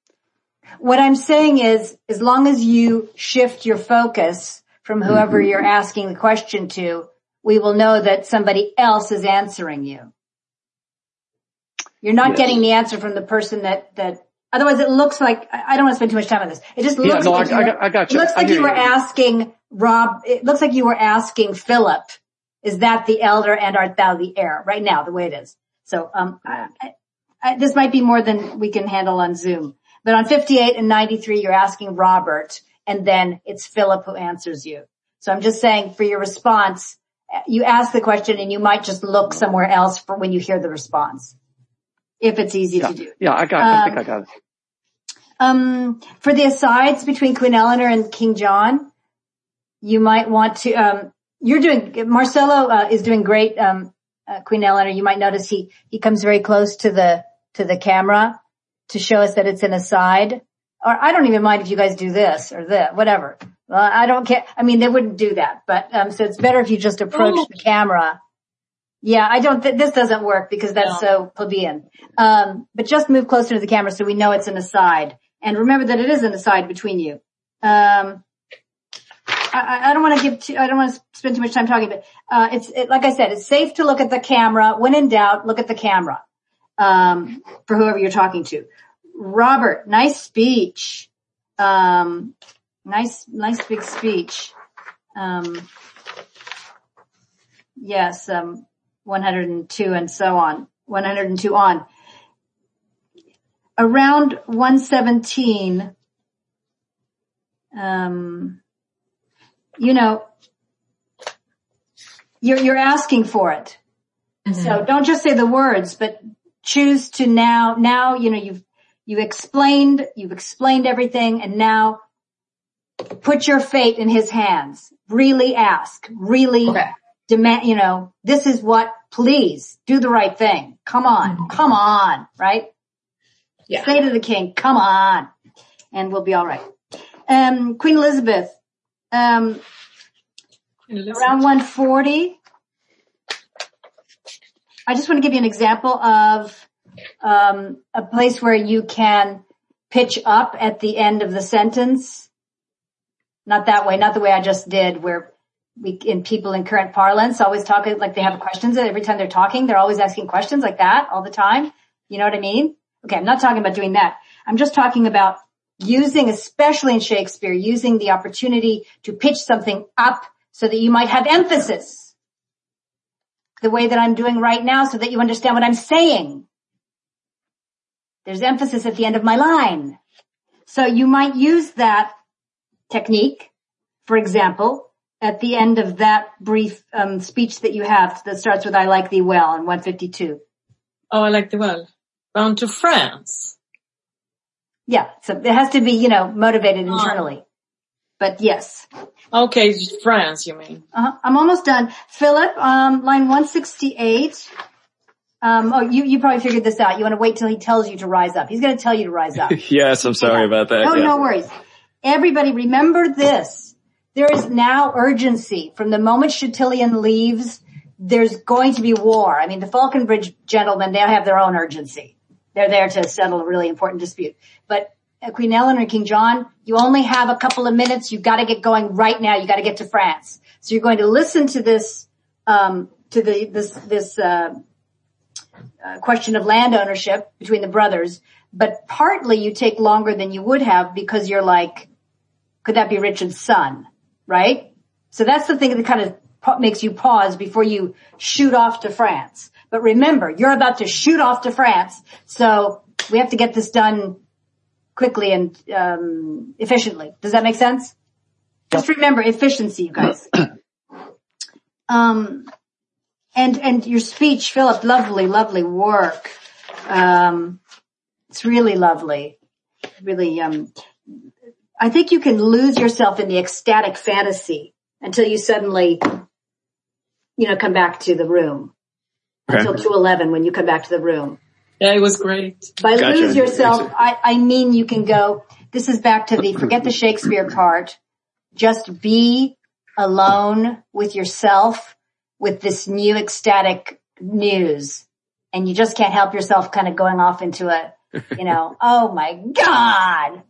What I'm saying is, as long as you shift your focus from whoever Mm-hmm. you're asking the question to, we will know that somebody else is answering you. You're not Yes. getting the answer from the person that, that, otherwise it looks like, I don't want to spend too much time on this. It just looks Yeah, no, like, I- you I were- I got you. It looks I like you were you. asking Rob, it looks like you were asking Philip, is that the elder and art thou the heir? Right now, the way it is. So, um, I, this might be more than we can handle on Zoom. But on 58 and 93, you're asking Robert and then it's Philip who answers you. So I'm just saying for your response, you ask the question and you might just look somewhere else for when you hear the response. If it's easy Yeah, to do. yeah, I got. I think Um, I got it. Um, for the asides between Queen Elinor and King John, you might want to, um, you're doing, Marcelo, uh, is doing great, um, uh, Queen Elinor. You might notice he, he comes very close to the, to the camera to show us that it's an aside. Or I don't even mind if you guys do this or that, whatever. Well, I don't care. I mean, they wouldn't do that, but, um, so it's better if you just approach Oh. the camera. Yeah, I don't, th- this doesn't work because that's so plebeian. Um, but just move closer to the camera so we know it's an aside. And remember that it is an aside between you. Um, I, I- I don't want to give too, I don't want to spend too much time talking, but, uh, it's, it, like I said, it's safe to look at the camera. When in doubt, look at the camera, um, for whoever you're talking to. Robert, nice speech. Um, nice, nice big speech. Um, yes, um, 102 and so on, 102 on. Around 117, um, you know, you're, you're asking for it. So don't just say the words, but choose to now, now, you know, you've, you explained, you've explained everything and now put your fate in his hands. Really ask, really Okay. demand, you know, this is what, please do the right thing. Come on, come on, right? Yeah. Say to the king, come on, and we'll be all right. Um, Queen Elizabeth, um, around 140. I just want to give you an example of um, a place where you can pitch up at the end of the sentence. Not that way, not the way I just did, where we in people in current parlance always talk like they have questions every time they're talking, they're always asking questions like that all the time. You know what I mean? Okay, I'm not talking about doing that. I'm just talking about using, especially in Shakespeare, using the opportunity to pitch something up so that you might have emphasis the way that I'm doing right now so that you understand what I'm saying. There's emphasis at the end of my line. So you might use that technique, for example, at the end of that brief um, speech that you have that starts with I like thee well in 152. Oh, I like the well. Bound to France. Yeah, so it has to be, you know, motivated internally. But yes. Okay, France, you mean? Uh-huh. I'm almost done. Philip, um, line 168. Um, oh, you, you probably figured this out. You want to wait till he tells you to rise up. He's going to tell you to rise up. yes, I'm sorry about that. No, yeah. no worries. Everybody remember this. There is now urgency. From the moment Chatillon leaves, there's going to be war. I mean, the Falconbridge gentlemen, they have their own urgency. They're there to settle a really important dispute. But uh, Queen Elinor and King John, you only have a couple of minutes. You've got to get going right now. You got to get to France. So you're going to listen to this, um, to the, this, this, uh, uh, question of land ownership between the brothers, but partly you take longer than you would have because you're like, could that be Richard's son? Right? So that's the thing that kind of makes you pause before you shoot off to France. But remember, you're about to shoot off to France. So we have to get this done quickly and, um, efficiently. Does that make sense? Just remember efficiency, you guys. um, and, and your speech, Philip, lovely, lovely work. Um, it's really lovely. Really, um, I think you can lose yourself in the ecstatic fantasy until you suddenly, you know, come back to the room. Okay. Until 211 when you come back to the room. Yeah, it was great. By Gotcha. lose yourself, I, I mean you can go, this is back to the forget the Shakespeare part. Just be alone with yourself with this new ecstatic news. And you just can't help yourself kind of going off into a, you know, oh my God.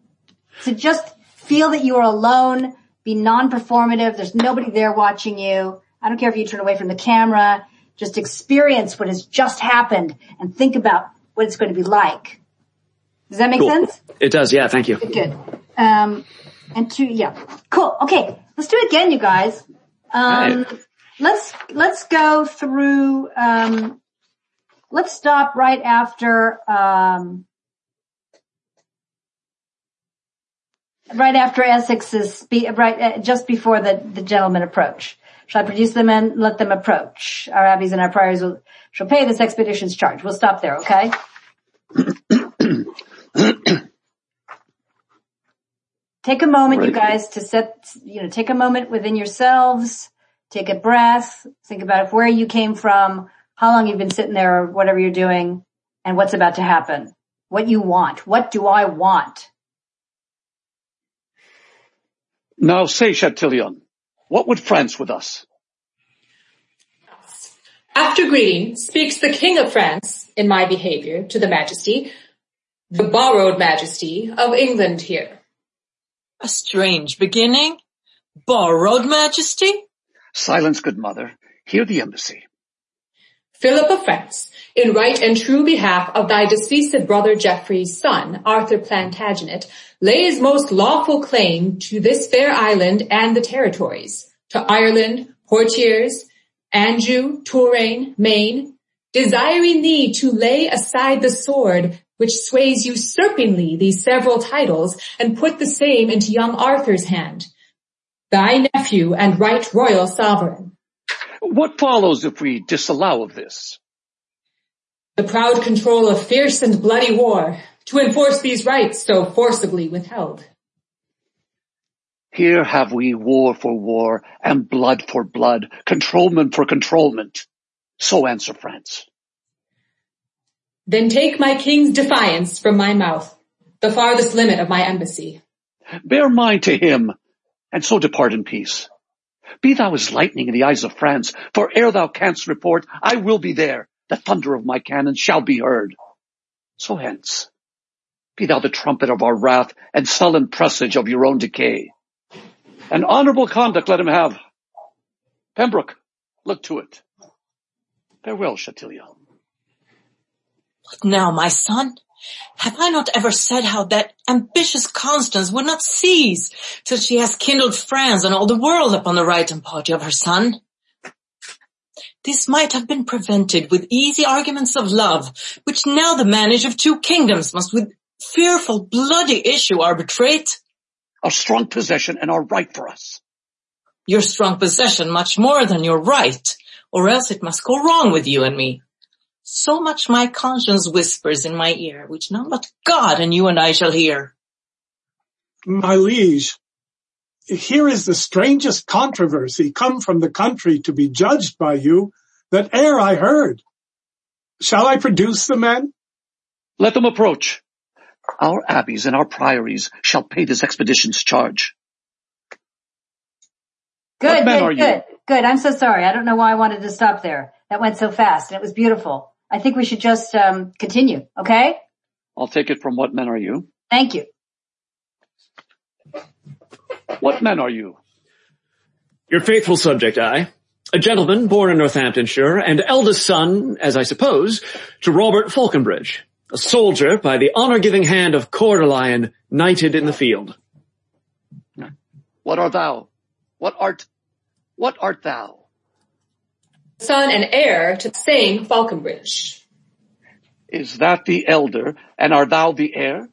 So just feel that you are alone, be non-performative. There's nobody there watching you. I don't care if you turn away from the camera. Just experience what has just happened and think about what it's going to be like. Does that make Cool. sense? It does, yeah, thank you. Good. Um, and two, yeah, cool. Okay, let's do it again, you guys. Um, Right. let's let's go through. Um, let's stop right after. Um, right after Essex's right uh, just before the the gentlemen approach. Shall I produce them and let them approach? Our abbeys and our priors will shall pay this expedition's charge. We'll stop there, okay? Take a moment, you guys, to set, you know, take a moment within yourselves, take a breath, think about where you came from, how long you've been sitting there or whatever you're doing, and what's about to happen. What you want. What do I want? Now say, Chatillon, what would France with us? After greeting, speaks the King of France in my behavior to the Majesty, the borrowed Majesty of England here. A strange beginning. Borrowed majesty? Silence, good mother. Hear the embassy. Philip of France, in right and true behalf of thy deceased brother Geoffrey's son, Arthur Plantagenet, lays most lawful claim to this fair island and the territories, to Ireland, Poitiers, Anjou, Touraine, Maine, desiring thee to lay aside the sword which sways usurpingly these several titles and put the same into young Arthur's hand, thy nephew and right royal sovereign. What follows if we disallow of this? the proud control of fierce and bloody war to enforce these rights so forcibly withheld. Here have we war for war and blood for blood, controlment for controlment. So answer France. Then take my king's defiance from my mouth, the farthest limit of my embassy. Bear mind to him, and so depart in peace. Be thou as lightning in the eyes of France, for ere thou canst report, I will be there. The thunder of my cannon shall be heard. So hence, be thou the trumpet of our wrath and sullen presage of your own decay. An honorable conduct let him have. Pembroke, look to it. Farewell, Chatillon. Now, my son? Have I not ever said how that ambitious Constance would not cease till she has kindled France and all the world upon the right and party of her son? This might have been prevented with easy arguments of love, which now the manage of two kingdoms must with fearful bloody issue arbitrate. Our strong possession and our right for us. Your strong possession much more than your right, or else it must go wrong with you and me. So much my conscience whispers in my ear, which none but God and you and I shall hear. My liege, here is the strangest controversy come from the country to be judged by you that e'er I heard. Shall I produce the men? Let them approach. Our abbeys and our priories shall pay this expedition's charge. Good, men good, are you? good, good. I'm so sorry. I don't know why I wanted to stop there. That went so fast and it was beautiful. I think we should just um, continue. Okay? I'll take it from what men are you? Thank you. What men are you? Your faithful subject, I. A gentleman born in Northamptonshire and eldest son, as I suppose, to Robert Falconbridge, a soldier by the honor-giving hand of Coeur de Lion, knighted in the field. What art thou? What art, what art thou? Son and heir to the same Falconbridge. Is that the elder, and art thou the heir?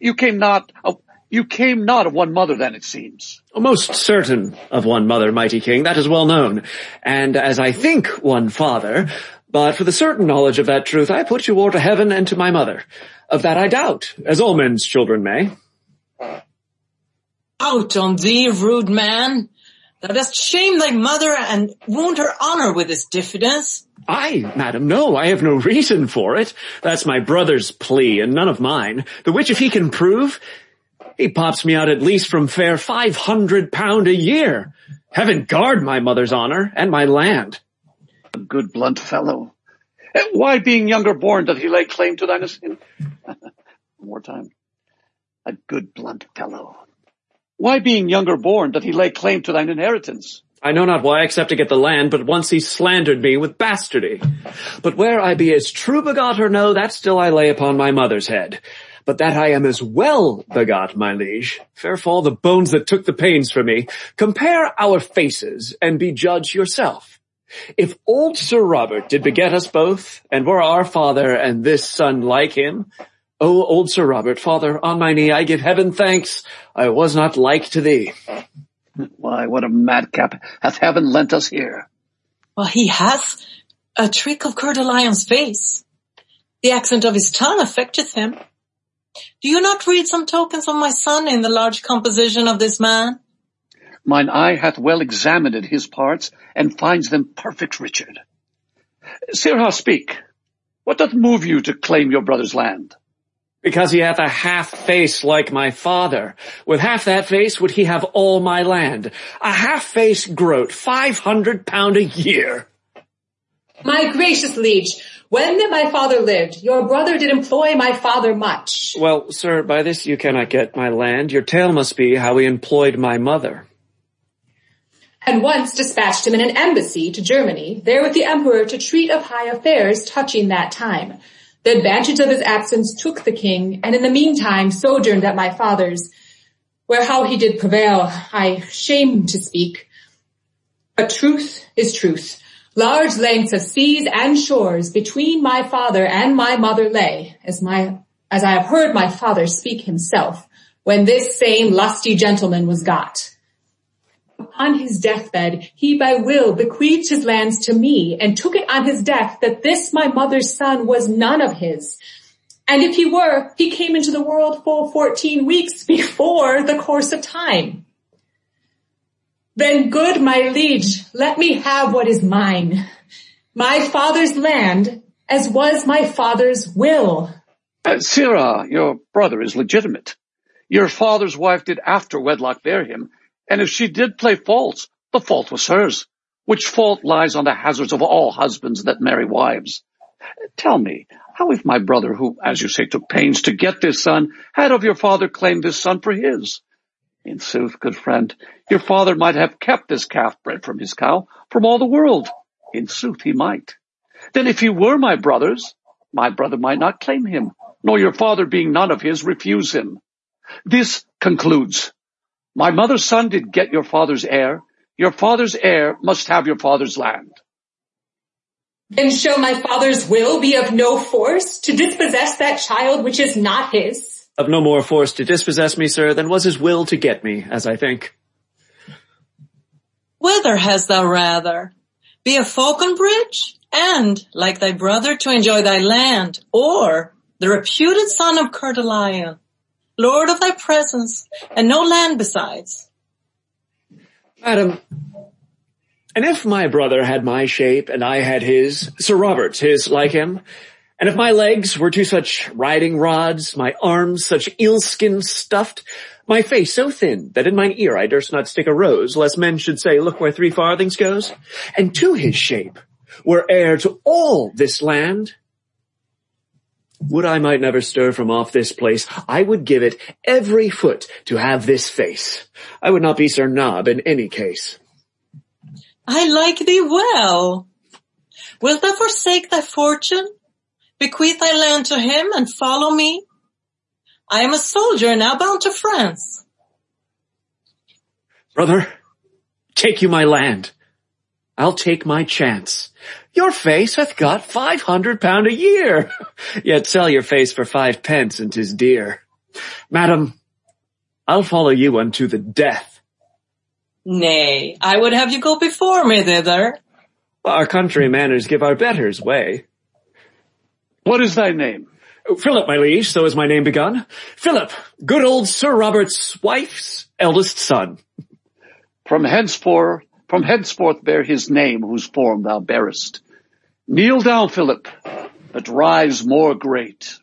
You came not, of, you came not of one mother then, it seems. Oh, most certain of one mother, mighty king, that is well known, and as I think one father, but for the certain knowledge of that truth I put you o'er to heaven and to my mother. Of that I doubt, as all men's children may. Out on thee, rude man. Thou dost shame thy mother and wound her honor with this diffidence. I, madam, no, I have no reason for it. That's my brother's plea and none of mine, the which if he can prove, he pops me out at least from fair five hundred pound a year. Heaven guard my mother's honor and my land. A good blunt fellow. Why being younger born doth he lay claim to thine sin? One more time. A good blunt fellow. Why being younger born doth he lay claim to thine inheritance? I know not why except to get the land, but once he slandered me with bastardy. But where I be as true begot or no, that still I lay upon my mother's head. But that I am as well begot, my liege, fair fall the bones that took the pains for me. Compare our faces and be judge yourself. If old Sir Robert did beget us both, and were our father and this son like him, O old Sir Robert, father, on my knee I give heaven thanks I was not like to thee. Why, what a madcap hath heaven lent us here. Well, he has a trick of Coeur de Lion's face. The accent of his tongue affecteth him. Do you not read some tokens of my son in the large composition of this man? Mine eye hath well examined his parts, and finds them perfect, Richard. Sirrah, speak. What doth move you to claim your brother's land? Because he hath a half face like my father. With half that face would he have all my land. A half face groat, five hundred pound a year. My gracious liege, when my father lived, your brother did employ my father much. Well, sir, by this you cannot get my land. Your tale must be how he employed my mother. and once dispatched him in an embassy to Germany, there with the emperor to treat of high affairs touching that time. The advantage of his absence took the king, and in the meantime sojourned at my father's, where how he did prevail, I shame to speak. But truth is truth. Large lengths of seas and shores between my father and my mother lay, as my, as I have heard my father speak himself, when this same lusty gentleman was got. Upon his deathbed, he by will bequeathed his lands to me and took it on his death that this my mother's son was none of his. And if he were, he came into the world full 14 weeks before the course of time. Then good my liege, let me have what is mine. My father's land, as was my father's will. Uh, Sirrah, your brother is legitimate. Your father's wife did after wedlock bear him, and if she did play false, the fault was hers, which fault lies on the hazards of all husbands that marry wives. Tell me, how if my brother, who, as you say, took pains to get this son, had of your father claimed this son for his? In sooth, good friend, your father might have kept this calf bred from his cow from all the world. In sooth, he might. Then if he were my brother's, my brother might not claim him, nor your father being none of his refuse him. This concludes. My mother's son did get your father's heir. Your father's heir must have your father's land. Then shall my father's will be of no force to dispossess that child which is not his? Of no more force to dispossess me, sir, than was his will to get me, as I think. Whither hast thou rather? Be a Falconbridge and like thy brother to enjoy thy land, or the reputed son of Coeur de Lion, lord of thy presence, and no land besides. Madam, and if my brother had my shape and I had his, Sir Robert's his like him, and if my legs were two such riding rods, my arms such eel-skin stuffed, my face so thin that in mine ear I durst not stick a rose, lest men should say, look where three farthings goes, and to his shape were heir to all this land, would I might never stir from off this place, I would give it every foot to have this face. I would not be Sir Nob in any case. I like thee well. Wilt thou forsake thy fortune? Bequeath thy land to him and follow me? I am a soldier now bound to France. Brother, take you my land. I'll take my chance. Your face hath got five hundred pound a year. Yet sell your face for five pence and tis dear. Madam, I'll follow you unto the death. Nay, I would have you go before me thither. Our country manners give our betters way. What is thy name? Oh, Philip, my liege, so is my name begun. Philip, good old Sir Robert's wife's eldest son. From henceforth, from henceforth bear his name whose form thou bearest. Kneel down, Philip, but rise more great.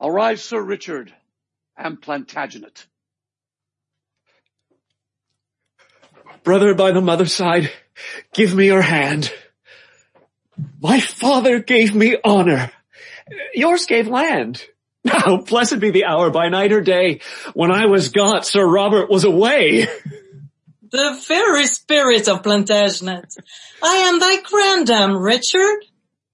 Arise, Sir Richard and Plantagenet. Brother by the mother's side, give me your hand. My father gave me honor. Yours gave land. Now, blessed be the hour by night or day. When I was got, Sir Robert was away. The very spirit of Plantagenet. I am thy grandam, Richard.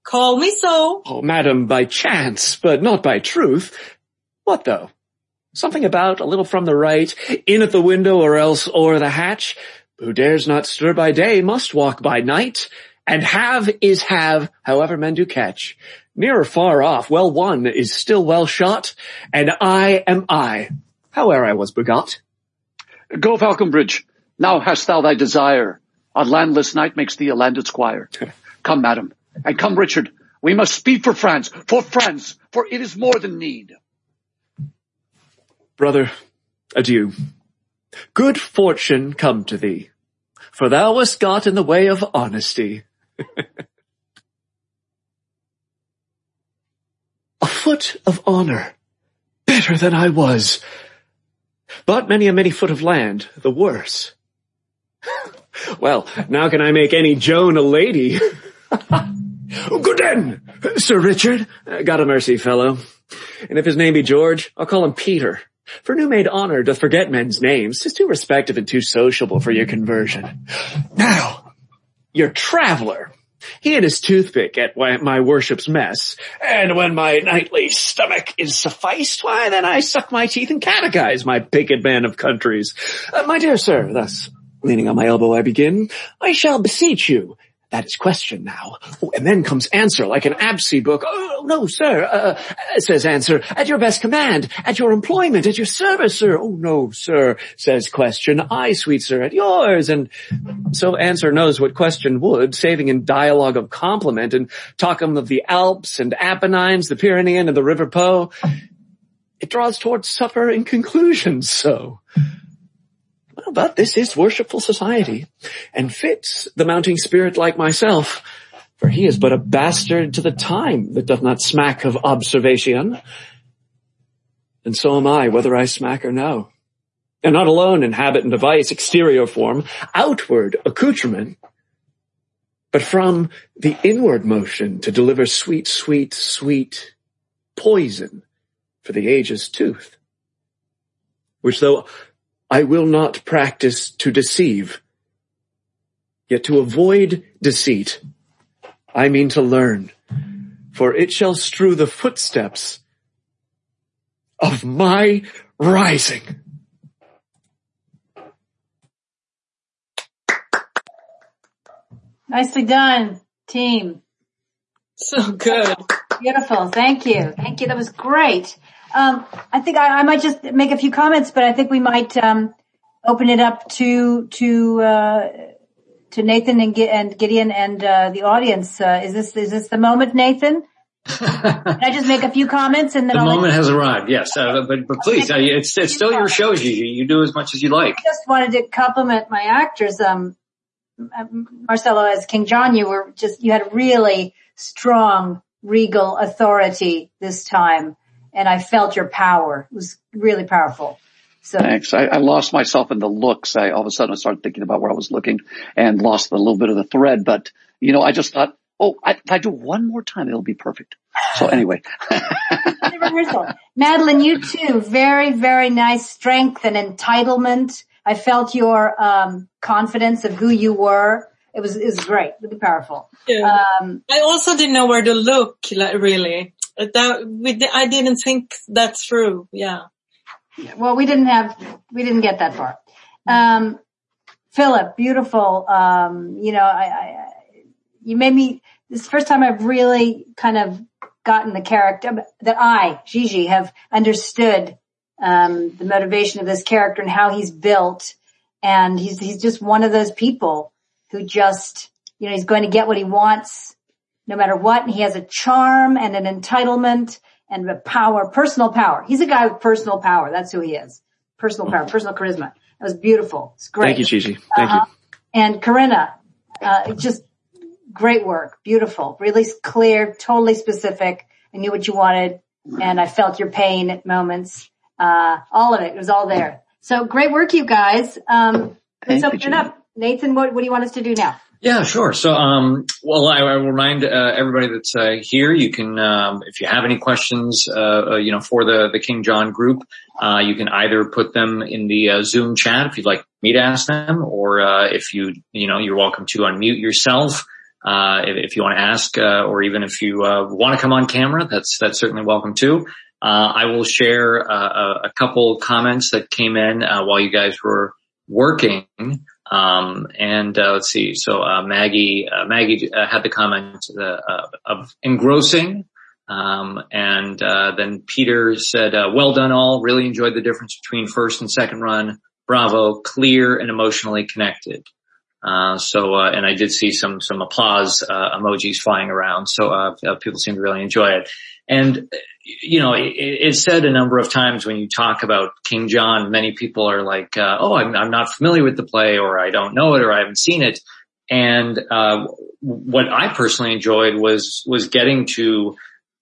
Call me so. Oh, madam, by chance, but not by truth. What though? Something about a little from the right, in at the window or else o'er the hatch. Who dares not stir by day must walk by night. And have is have, however men do catch. Near or far off, well won is still well shot, and I am I, howe'er I was begot. Go, Falconbridge. Now hast thou thy desire. A landless knight makes thee a landed squire. come, madam, and come, Richard. We must speed for France, for France, for it is more than need. Brother, adieu. Good fortune come to thee, for thou wast got in the way of honesty. foot of honor, better than I was, but many a many foot of land, the worse. well, now can I make any Joan a lady? Good den, Sir Richard. Uh, God a mercy, fellow. And if his name be George, I'll call him Peter. For new made honor doth forget men's names. Tis too respective and too sociable for your conversion. Now, your traveler. He had his toothpick at my worship's mess, and when my nightly stomach is sufficed, why then I suck my teeth and catechize my picked man of countries. Uh, my dear sir, thus leaning on my elbow I begin, I shall beseech you, that is question now. Oh, and then comes answer like an Absy book. Oh, no, sir, uh, says answer, at your best command, at your employment, at your service, sir. Oh, no, sir, says question. I, sweet sir, at yours. And so answer knows what question would, saving in dialogue of compliment and talking of the Alps and Apennines, the Pyrenean and the River Po. It draws towards supper in conclusion, so. But this is worshipful society and fits the mounting spirit like myself, for he is but a bastard to the time that doth not smack of observation. And so am I, whether I smack or no. And not alone in habit and device, exterior form, outward accoutrement, but from the inward motion to deliver sweet, sweet, sweet poison for the age's tooth. Which though I will not practice to deceive. Yet to avoid deceit, I mean to learn, for it shall strew the footsteps of my rising. Nicely done, team. So good. Beautiful. Thank you. Thank you. That was great. Um, I think I, I, might just make a few comments, but I think we might um, open it up to to uh, to Nathan and, and Gideon and uh, the audience. Uh, is this is this the moment, Nathan? Can I just make a few comments and then the I'll moment has arrived. Yes, uh, but but please, uh, it's it's still your show, Gigi. You do as much as you like. I just wanted to compliment my actors. Um, Marcelo as King John, you were just you had really strong regal authority this time, and I felt your power. It was really powerful. So thanks. I, I, lost myself in the looks. I all of a sudden I started thinking about where I was looking and lost a little bit of the thread. But you know, I just thought oh, I, if I do one more time, it'll be perfect. So anyway. Madeleine, you too. Very, very nice strength and entitlement. I felt your um, confidence of who you were. It was, it was great, really powerful. Yeah. Um, I also didn't know where to look, like, really. That, we, I didn't think that through. Yeah. Well, we didn't have, we didn't get that far. Um, Philip, beautiful. Um, you know, I, I, you made me, this first time I've really kind of gotten the character that I, Gigi, have understood um, the motivation of this character and how he's built. And he's he's just one of those people who just, you know, he's going to get what he wants no matter what. And he has a charm and an entitlement and a power, personal power. He's a guy with personal power. That's who he is. Personal power, personal charisma. It was beautiful. It's great. Thank you, Gigi. Thank uh-huh. you. And Corinna, uh, just great work. Beautiful. Really clear, totally specific. I knew what you wanted and I felt your pain at moments. Uh, all of it. It was all there. So great work, you guys. Um, let's open it up. Nathan, what, what do you want us to do now? Yeah, sure. So, um, well, I, I remind uh, everybody that's uh, here. You can, um, if you have any questions, uh, uh you know, for the the King John group, uh, you can either put them in the uh, Zoom chat if you'd like me to ask them, or if you, you know, you're welcome to unmute yourself if, if, you want to ask, or even if you want to come on camera, that's that's certainly welcome too. I will share uh, a, couple comments that came in while you guys were working. Um, and let's see. So Maggie Maggie had the comment of engrossing. Um, and then Peter said, "Well done, all. Really enjoyed the difference between first and second run. Bravo, clear and emotionally connected." Uh, so, uh, and I did see some, some applause, uh, emojis flying around. So, uh, uh, people seem to really enjoy it. And, you know, it, it's said a number of times when you talk about King John, many people are like, uh, oh, I'm, I'm, not familiar with the play or I don't know it or I haven't seen it. And, uh, what I personally enjoyed was, was getting to,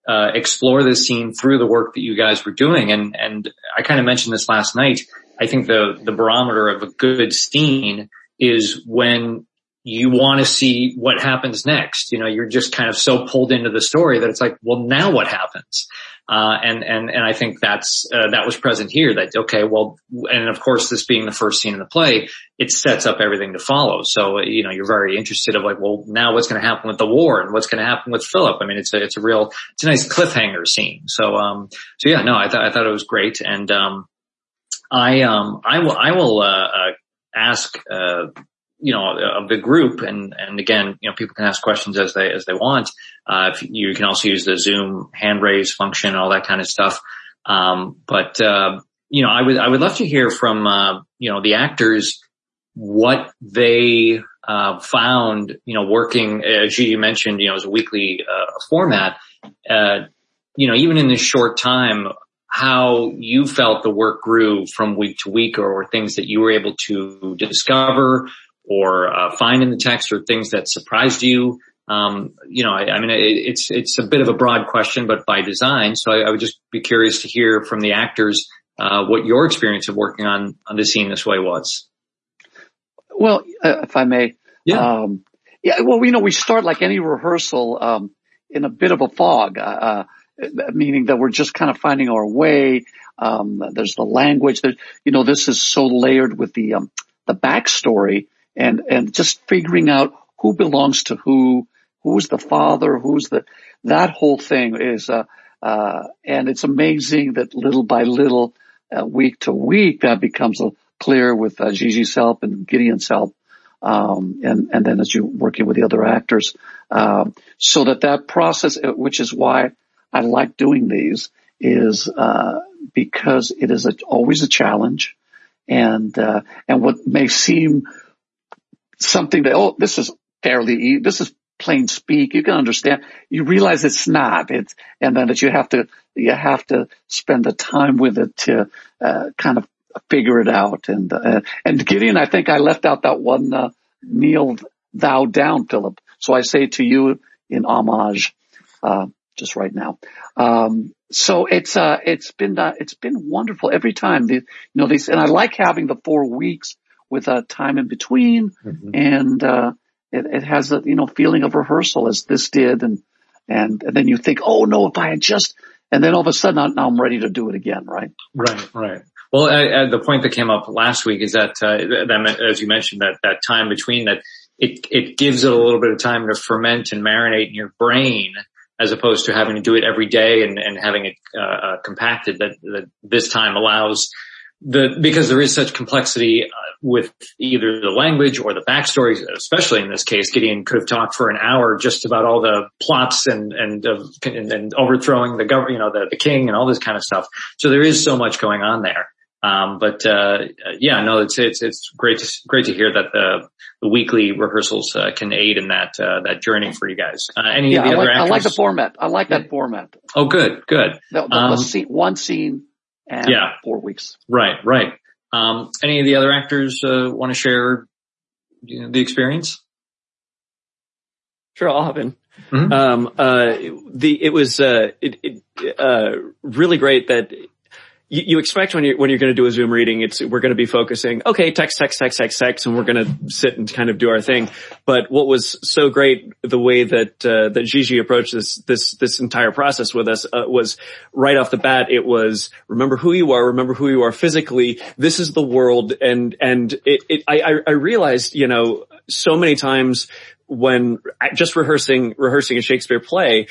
uh, explore this scene through the work that you guys were doing. And, and I kind of mentioned this last night. I think the, the barometer of a good scene is when you want to see what happens next. You know, you're just kind of so pulled into the story that it's like, well, now what happens? Uh, and, and, and I think that's, uh, that was present here that, okay, well, and of course, this being the first scene in the play, it sets up everything to follow. So, you know, you're very interested of like, well, now what's going to happen with the war and what's going to happen with Philip? I mean, it's a, it's a real, it's a nice cliffhanger scene. So, um, so yeah, no, I thought, I thought it was great. And, um, I, um, I will, I will, uh, uh ask, uh, you know, of the group. And, and again, you know, people can ask questions as they, as they want. Uh, you can also use the Zoom hand raise function and all that kind of stuff. Um, but, uh, you know, I would, I would love to hear from, uh, you know, the actors what they, uh, found, you know, working, as you mentioned, you know, as a weekly, uh, format, uh, you know, even in this short time, how you felt the work grew from week to week or things that you were able to discover or uh, find in the text or things that surprised you? Um, you know, I, I mean, it, it's it's a bit of a broad question, but by design. So I, I would just be curious to hear from the actors uh, what your experience of working on on the scene this way was. Well, uh, if I may, yeah, um, yeah. Well, you know, we start like any rehearsal um, in a bit of a fog. Uh, uh meaning that we're just kind of finding our way. Um, there's the language that, you know, this is so layered with the, um, the backstory and, and just figuring out who belongs to who, who's the father, who's the, that whole thing is, uh, uh, and it's amazing that little by little, uh, week to week, that becomes clear with uh, Gigi's help and Gideon's help. Um, and, and then as you're working with the other actors, um, so that that process, uh, which is why I like doing these is uh, because it is a, always a challenge, and uh, and what may seem something that oh this is fairly this is plain speak. You can understand. You realize it's not. It's and then that you have to you have to spend the time with it to uh, kind of figure it out. And uh, and Gideon I think I left out that one uh, kneel thou down Philip. So I say to you in homage uh, just right now. Um, so it's uh it's been uh, it's been wonderful. Every time the you know these and I like having the four weeks with a time in between. Mm-hmm. and uh it, it has a you know feeling of rehearsal as this did. And and, and then you think oh no if I had just and then all of a sudden now I'm ready to do it again right? Right right. Well uh, the point that came up last week is that uh, that as you mentioned that that time between that it it gives it a little bit of time to ferment and marinate in your brain as opposed to having to do it every day and, and having it uh, uh, compacted that, that this time allows the, because there is such complexity uh, with either the language or the backstory, especially in this case, Gideon could have talked for an hour just about all the plots and, and, and, and overthrowing the government, you know, the, the king and all this kind of stuff. So there is so much going on there. Um, but, uh, yeah, no, it's, it's, it's great to, great to hear that the, the weekly rehearsals, uh, can aid in that, uh, that journey for you guys. Uh, any yeah, of the I other like? I like the format. I like that format. Oh, good, good. The, the, um, the scene, one scene and yeah. four weeks. Right, right. Um, any of the other actors, uh, want to share you know, the experience? Sure, I'll hop in. Mm-hmm. Um, uh, the, it was, uh, it, it, uh, really great that you, you expect when you're when you're going to do a Zoom reading, it's we're going to be focusing, okay, text, text, text, text, text, and we're going to sit and kind of do our thing. But what was so great, the way that uh, that Gigi approached this this this entire process with us uh, was right off the bat. It was remember who you are, remember who you are physically. This is the world, and and it, it I I realized you know so many times when just rehearsing rehearsing a Shakespeare play,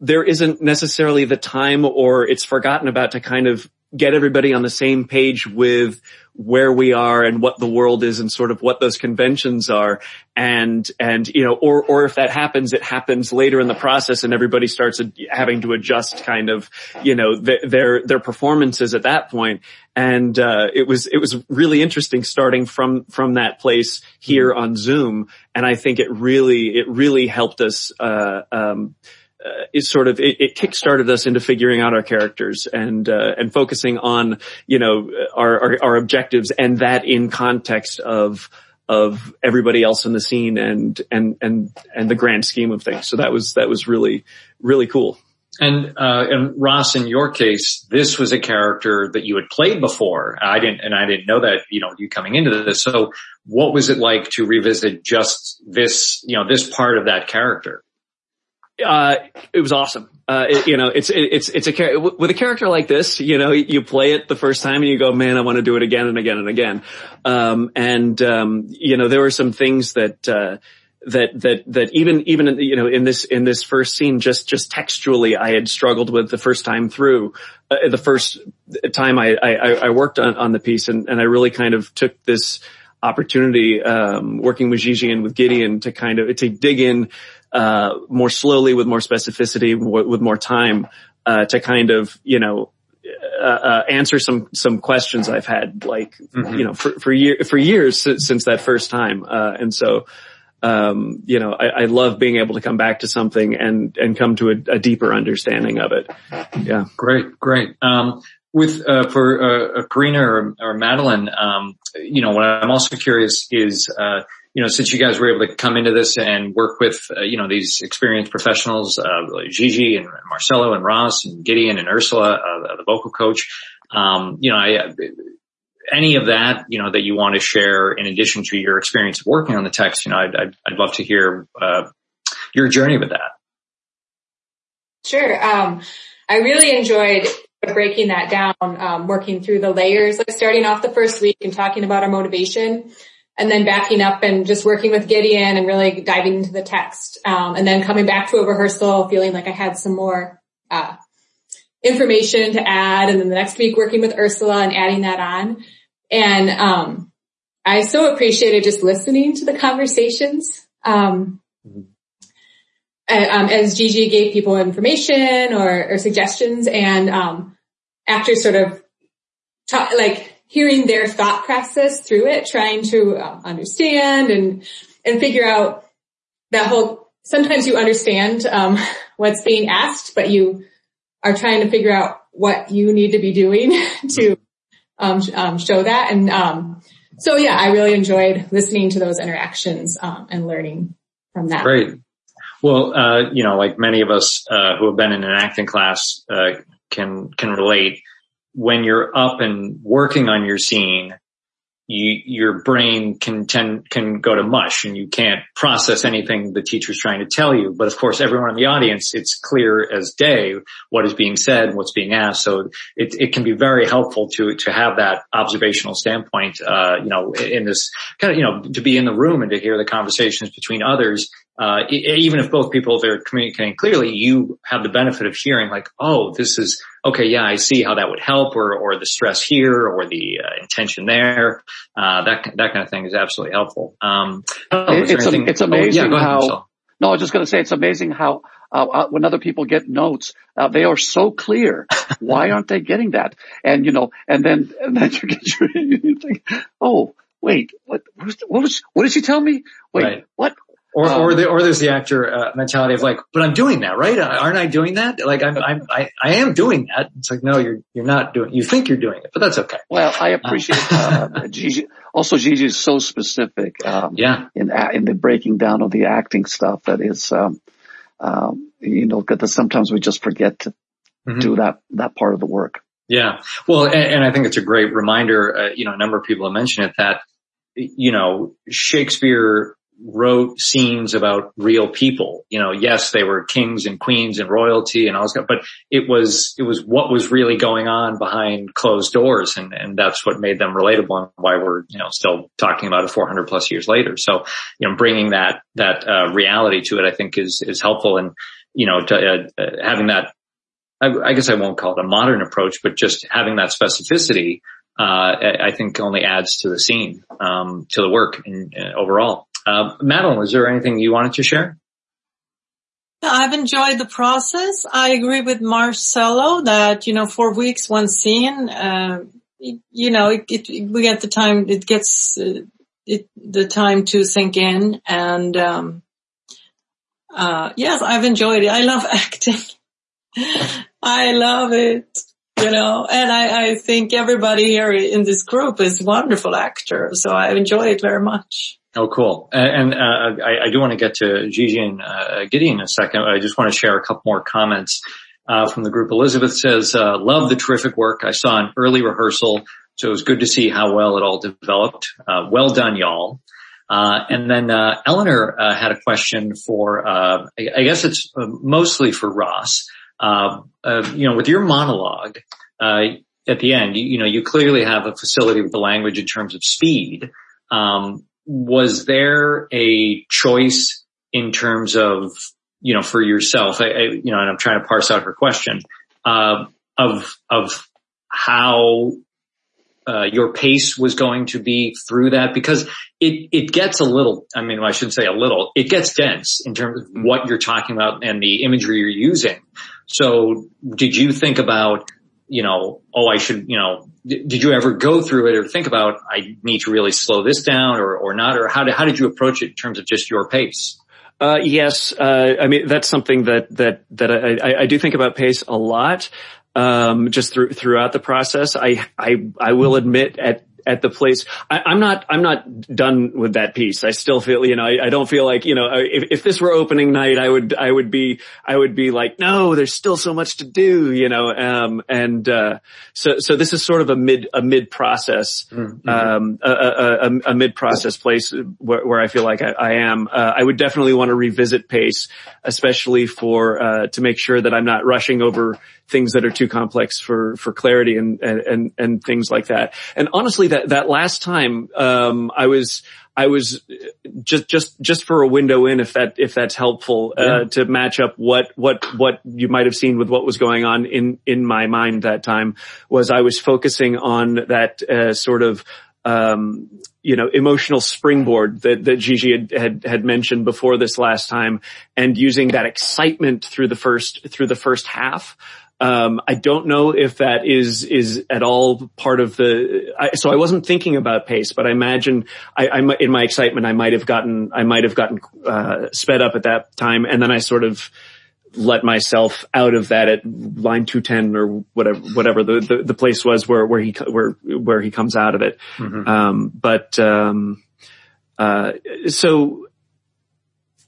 there isn't necessarily the time or it's forgotten about to kind of get everybody on the same page with where we are and what the world is and sort of what those conventions are. And, and, you know, or, or if that happens, it happens later in the process and everybody starts having to adjust kind of, you know, their, their performances at that point. And, uh, it was, it was really interesting starting from, from that place here on Zoom. And I think it really, it really helped us, uh, um, uh, is sort of it, it kickstarted us into figuring out our characters and uh, and focusing on you know our, our, our objectives and that in context of of everybody else in the scene and and and and the grand scheme of things. So that was that was really really cool. And uh, and Ross, in your case, this was a character that you had played before. I didn't, and I didn't know that. You know, you coming into this. So, what was it like to revisit just this? You know, this part of that character. Uh, it was awesome. Uh, it, you know, it's, it, it's, it's a, character with a character like this, you know, you play it the first time and you go, man, I want to do it again and again and again. Um, and, um, you know, there were some things that, uh, that, that, that even, even, you know, in this, in this first scene, just, just textually, I had struggled with the first time through, uh, the first time I, I, I worked on, on the piece and, and I really kind of took this opportunity, um, working with Gigi and with Gideon to kind of, to dig in, uh, more slowly with more specificity, with more time, uh, to kind of, you know, uh, uh, answer some some questions I've had, like mm-hmm. you know, for for, year, for years since, since that first time, uh, and so um, you know, I, I, love being able to come back to something and and come to a, a deeper understanding of it. Yeah, great, great. Um, with uh, for uh, Corinna or, or Madeleine, um, you know, what I'm also curious is you know, since you guys were able to come into this and work with, uh, you know, these experienced professionals, uh, like Gigi and Marcelo and Ross and Gideon and Ursula, uh, the vocal coach, um, you know, I, any of that, you know, that you want to share in addition to your experience of working on the text, you know, I'd, I'd, I'd love to hear, uh, your journey with that. Sure. Um, I really enjoyed breaking that down, um, working through the layers, like starting off the first week and talking about our motivation and then backing up and just working with Gideon and really diving into the text. Um, and then coming back to a rehearsal feeling like I had some more, uh, information to add. And then the next week working with Ursula and adding that on. And, um, I so appreciated just listening to the conversations. Um, mm-hmm. as Gigi gave people information or, or suggestions and, um, actors sort of like hearing their thought process through it, trying to uh, understand and, and figure out that whole, sometimes you understand, um, what's being asked, but you are trying to figure out what you need to be doing to, um, um, show that. And, um, so yeah, I really enjoyed listening to those interactions, um, and learning from that. Great. Well, uh, you know, like many of us, uh, who have been in an acting class, uh, can, can relate when you're up and working on your scene, you, your brain can tend, can go to mush and you can't process anything the teacher's trying to tell you. But of course, everyone in the audience, it's clear as day what is being said, and what's being asked. So it, it can be very helpful to, to have that observational standpoint, uh, you know, in this kind of, you know, to be in the room and to hear the conversations between others uh, even if both people are communicating clearly, you have the benefit of hearing like, oh, this is okay. Yeah, I see how that would help, or or the stress here, or the uh, intention there. Uh, that that kind of thing is absolutely helpful. Um, it's, it's amazing oh, yeah, how. Ahead, no, I was just going to say it's amazing how uh, uh, when other people get notes, uh, they are so clear. Why aren't they getting that? And you know, and then and then you get your, you think, oh, wait, what, what was, what did she tell me? Wait, right. what, or, um, or, the, or there's the actor uh, mentality of like, but I'm doing that, right? Aren't I doing that? Like I'm, I'm, I, I am doing that. It's like, no, you're, you're not doing, you think you're doing it, but that's okay. Well, I appreciate, uh, Gigi. Also, Gigi is so specific, um, yeah, in, in the breaking down of the acting stuff that is, um, um, you know, because sometimes we just forget to mm-hmm. do that, that part of the work. Yeah. Well, and, and I think it's a great reminder, uh, you know, a number of people have mentioned it that, you know, Shakespeare wrote scenes about real people. You know, yes, they were kings and queens and royalty and all that, but it was, it was what was really going on behind closed doors. And, and that's what made them relatable and why we're, you know, still talking about it 400 plus years later. So, you know, bringing that, that, uh, reality to it, I think is, is helpful. And, you know, to, uh, uh, having that, I, I guess I won't call it a modern approach, but just having that specificity, uh, I think only adds to the scene, um, to the work and uh, overall. Uh, Madeleine, was there anything you wanted to share? I've enjoyed the process. I agree with Marcelo that, you know, four weeks, one scene, uh, you know, it, it, we get the time, it gets uh, it, the time to sink in and, um, uh, yes, I've enjoyed it. I love acting. I love it, you know, and I, I think everybody here in this group is wonderful actors. So I enjoy it very much. Oh, cool. And, uh, I, I, do want to get to Gigi and uh, Gideon in a second. I just want to share a couple more comments uh, from the group. Elizabeth says, uh, love the terrific work. I saw an early rehearsal, so it was good to see how well it all developed. Uh, well done, y'all. Uh, and then Eleanor had a question for, I, I, guess it's mostly for Ross. you know, with your monologue at the end, you, you, know, you clearly have a facility with the language in terms of speed. Um, was there a choice in terms of, you know, for yourself, I, I, you know, and I'm trying to parse out her question, uh, of, of how, uh, your pace was going to be through that because it, it gets a little, I mean, I shouldn't say a little, it gets dense in terms of what you're talking about and the imagery you're using. So did you think about you know, oh, I should, you know, did you ever go through it or think about I need to really slow this down or, or not? Or how did, how did you approach it in terms of just your pace? Uh, yes. Uh, I mean, that's something that, that, that I, I, do think about pace a lot. Um, just through, throughout the process, I, I, I will admit at at the place. I, am not, I'm not done with that piece. I still feel, you know, I, I don't feel like, you know, if, if, this were opening night, I would, I would be, I would be like, no, there's still so much to do, you know, um, and, uh, so, so this is sort of a mid, a mid process, mm-hmm. um, a, a, a, a mid process place where, where, I feel like I, I am. Uh, I would definitely want to revisit pace, especially for, uh, to make sure that I'm not rushing over things that are too complex for, for clarity and, and, and things like that. And honestly, that, that last time, um, I was, I was just, just, just for a window in, if that, if that's helpful, uh, yeah. to match up what, what, what you might have seen with what was going on in, in my mind that time was I was focusing on that, uh, sort of, um, you know, emotional springboard that, that Gigi had, had, had mentioned before this last time and using that excitement through the first, through the first half Um, I don't know if that is is at all part of the. I, so I wasn't thinking about pace, but I imagine I, I in my excitement I might have gotten I might have gotten uh, sped up at that time, and then I sort of let myself out of that at line 210 or whatever, whatever the, the, the, place was where, where he, where, where he comes out of it. Mm-hmm. Um, but, um, uh, so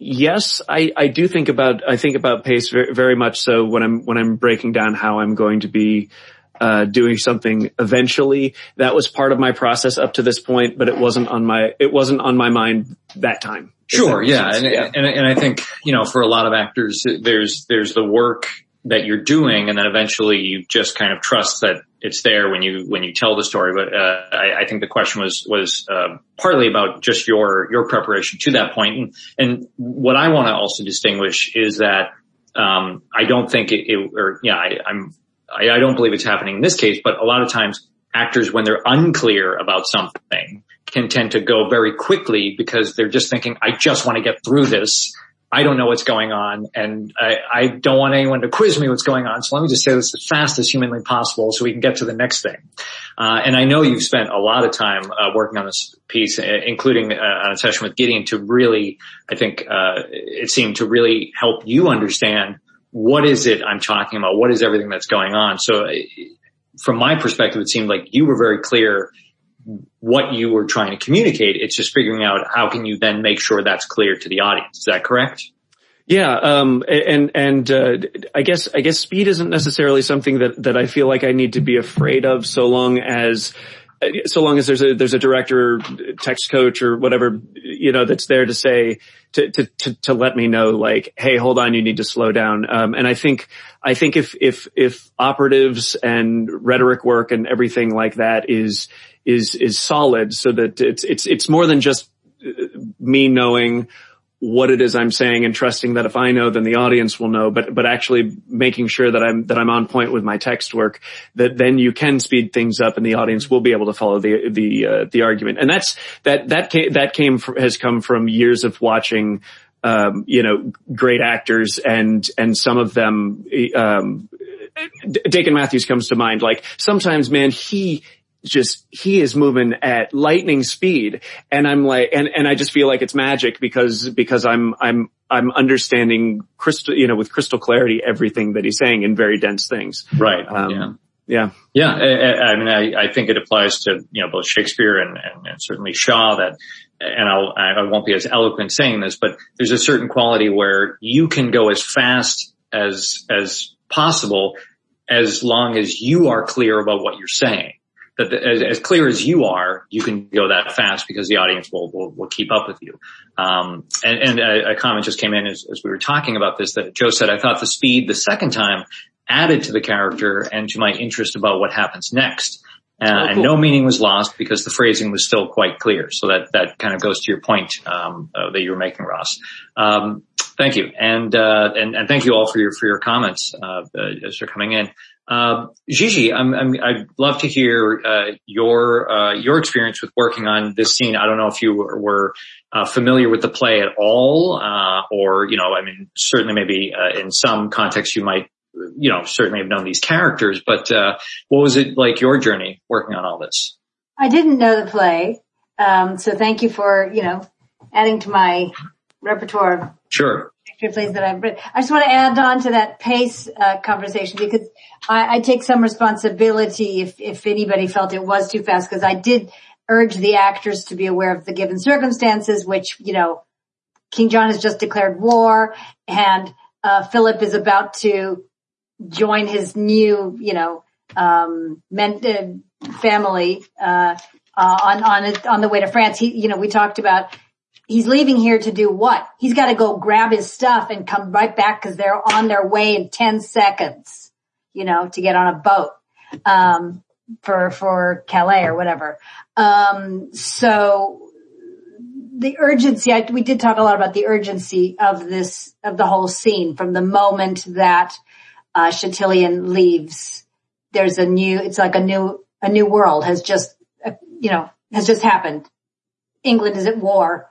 yes, I, I do think about, I think about pace very, very much so when I'm, when I'm breaking down how I'm going to be, uh, doing something eventually. That was part of my process up to this point, but it wasn't on my, it wasn't on my mind that time. Sure. Yeah. And, yeah. And, and I think, you know, for a lot of actors, there's, there's the work that you're doing and then eventually you just kind of trust that it's there when you when you tell the story. But uh, I, I, think the question was was uh, partly about just your your preparation to that point. And, and what I want to also distinguish is that um, I don't think it, it or yeah I, I'm I, I don't believe it's happening in this case but a lot of times actors when they're unclear about something can tend to go very quickly because they're just thinking I just want to get through this I don't know what's going on and I, I, don't want anyone to quiz me what's going on. So let me just say this as fast as humanly possible so we can get to the next thing. Uh, and I know you've spent a lot of time uh, working on this piece, uh, including uh, on a session with Gideon to really, I think, uh, it seemed to really help you understand what is it I'm talking about? What is everything that's going on? So uh, from my perspective, it seemed like you were very clear what you were trying to communicate. It's just figuring out how can you then make sure that's clear to the audience. Is that correct? Yeah, um, and and uh, I guess I guess speed isn't necessarily something that that I feel like I need to be afraid of, so long as so long as there's a there's a director, text coach, or whatever you know that's there to say to to to, to let me know like, hey, hold on, you need to slow down. Um, and I think I think if if if operatives and rhetoric work and everything like that is is is solid so that it's it's it's more than just uh, me knowing what it is I'm saying and trusting that if I know, then the audience will know, but, but actually making sure that I'm, that I'm on point with my text work, that then you can speed things up and the audience will be able to follow the, the, uh, the argument. And that's, that, that came, that came, from, has come from years of watching, um, you know, great actors and, and some of them, um, Dakin Matthews comes to mind. Like sometimes, man, he, just he is moving at lightning speed and I'm like and and I just feel like it's magic because because I'm I'm I'm understanding crystal you know with crystal clarity everything that he's saying in very dense things. Right. Um, yeah. Yeah. Yeah. I, I mean, I, I, think it applies to, you know, both Shakespeare and, and, and certainly Shaw that, and I'll, I won't be as eloquent saying this, but there's a certain quality where you can go as fast as, as possible as long as you are clear about what you're saying that as, as, clear as you are, you can go that fast because the audience will will, will keep up with you. Um, and, and a, a, comment just came in as, as, we were talking about this that Joe said, I thought the speed the second time added to the character and to my interest about what happens next. Uh, oh, cool. And no meaning was lost because the phrasing was still quite clear. So that that kind of goes to your point um, uh, that you were making, Ross. Um, thank you, and, uh, and and thank you all for your for your comments uh, uh, as they're coming in. Uh, Gigi, i would love to hear uh, your uh, your experience with working on this scene. I don't know if you were, uh, familiar with the play at all, uh, or you know, I mean, certainly maybe uh, in some context you might, you know, certainly have known these characters. But what was it like your journey working on all this? I didn't know the play, um, so thank you for you know adding to my repertoire. Sure plays that I've read. I just want to add on to that pace uh, conversation because I, I, take some responsibility if, if anybody felt it was too fast because I did urge the actors to be aware of the given circumstances, which, you know, King John has just declared war and uh, Philip is about to join his new, you know, um, men, uh, family, uh, uh on, on, on the way to France. He, you know, we talked about he's leaving here to do what? He's got to go grab his stuff and come right back because they're on their way in 10 seconds, you know, to get on a boat, um, for, for Calais or whatever. Um, so the urgency, I, we did talk a lot about the urgency of this, of the whole scene from the moment that, uh, Chatillon leaves. There's a new, it's like a new, a new world has just, uh, you know, has just happened. England is at war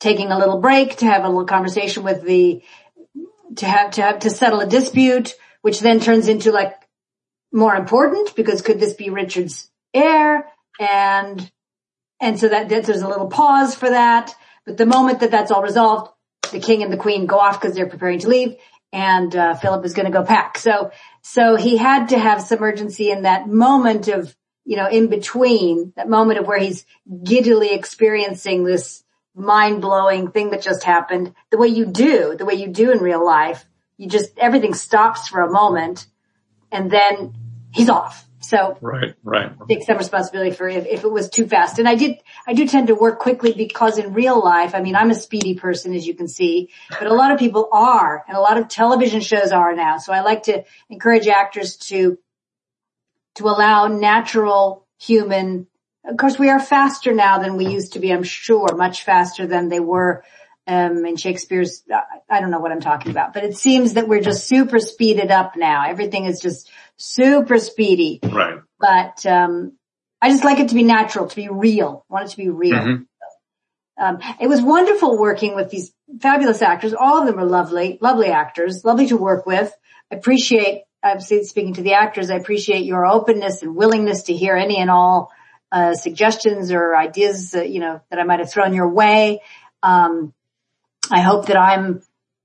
taking a little break to have a little conversation with the, to have, to have, to settle a dispute which then turns into like more important because could this be Richard's heir? And, and so that, that there's a little pause for that. But the moment that that's all resolved, the king and the queen go off because they're preparing to leave and, uh, Philip is going to go pack. So, so he had to have some urgency in that moment of, you know, in between that moment of where he's giddily experiencing this mind blowing thing that just happened the way you do, the way you do in real life. You just, everything stops for a moment and then he's off. So right, right. Take some responsibility for if, if, it was too fast. And I did, I do tend to work quickly because in real life, I mean, I'm a speedy person as you can see, but a lot of people are and a lot of television shows are now. So I like to encourage actors to, to allow natural human, of course we are faster now than we used to be, I'm sure, much faster than they were um, in Shakespeare's, I don't know what I'm talking about, but it seems that we're just super speeded up now. Everything is just super speedy. Right. But, um, I just like it to be natural, to be real. I want it to be real. Mm-hmm. Um, it was wonderful working with these fabulous actors. All of them are lovely, lovely actors, lovely to work with. I appreciate, I'm speaking to the actors, I appreciate your openness and willingness to hear any and all, uh, suggestions or ideas, uh, you know, that I might have thrown your way. Um, I hope that I'm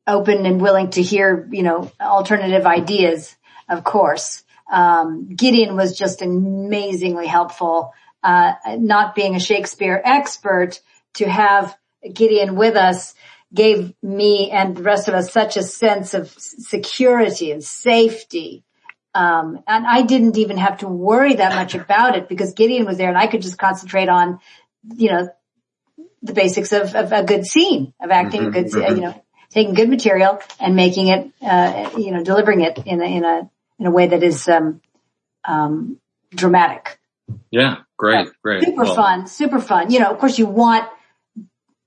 open and willing to hear, you know, alternative ideas, of course. Um, Gideon was just amazingly helpful. Uh, not being a Shakespeare expert to have Gideon with us gave me and the rest of us such a sense of security and safety. Um, and I didn't even have to worry that much about it because Gideon was there and I could just concentrate on, you know, the basics of, of a good scene, of acting mm-hmm, good, mm-hmm. you know, taking good material and making it, uh, you know, delivering it in a, in a, in a way that is, um, um, dramatic. Yeah. Great. great. Super well, fun. Super fun. You know, of course you want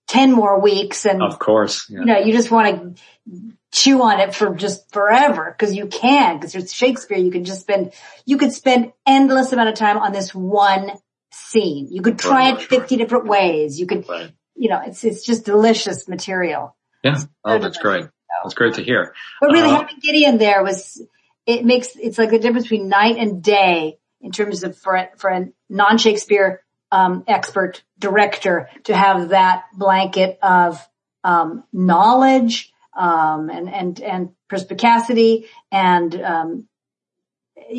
10 more weeks and of course, yeah. you know, you just want to chew on it for just forever because you can because it's Shakespeare. You can just spend, you could spend endless amount of time on this one scene. You could try it 50 different ways. You could, right. you know, it's, it's just delicious material. Yeah. Oh, that's great. That's great to hear. But really uh, having Gideon there was, it makes, it's like the difference between night and day in terms of for, a, for a non-Shakespeare, um, expert director to have that blanket of, um, knowledge, um, and, and, and perspicacity and, um,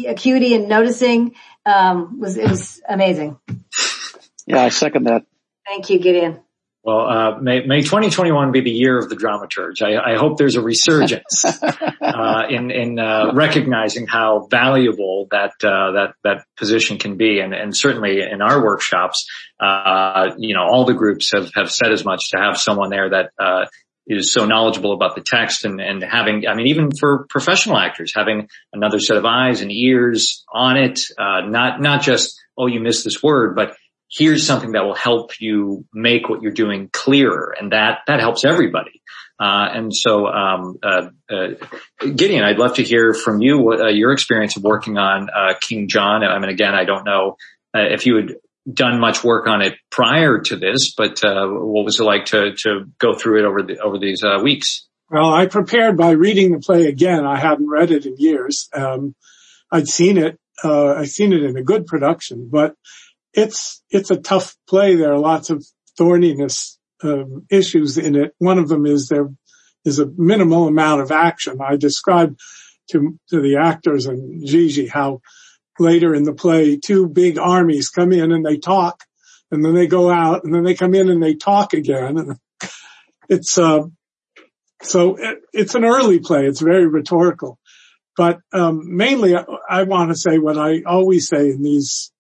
acuity and noticing um, was it was amazing. Yeah, I second that. Thank you, Gideon. Well, uh, may, may 2021 be the year of the dramaturge. I, I hope there's a resurgence uh, in in uh, recognizing how valuable that uh, that that position can be, and and certainly in our workshops, uh, you know, all the groups have have said as much to have someone there that uh, is so knowledgeable about the text and, and having, I mean, even for professional actors, having another set of eyes and ears on it, uh, not, not just, oh, you missed this word, but here's something that will help you make what you're doing clearer. And that, that helps everybody. Uh, and so, um, uh, uh, Gideon, I'd love to hear from you what, uh, your experience of working on, uh, King John. I mean, again, I don't know if you would done much work on it prior to this, but uh, what was it like to to go through it over the over these uh, weeks? Well, I prepared by reading the play again. I hadn't read it in years. Um, I'd seen it. Uh, I'd seen it in a good production, but it's it's a tough play. There are lots of thorniness um, issues in it. One of them is there is a minimal amount of action. I described to to the actors and Gigi how later in the play, two big armies come in and they talk and then they go out and then they come in and they talk again. And it's, uh, so it, it's an early play. It's very rhetorical, but, um, mainly I, I want to say what I always say in these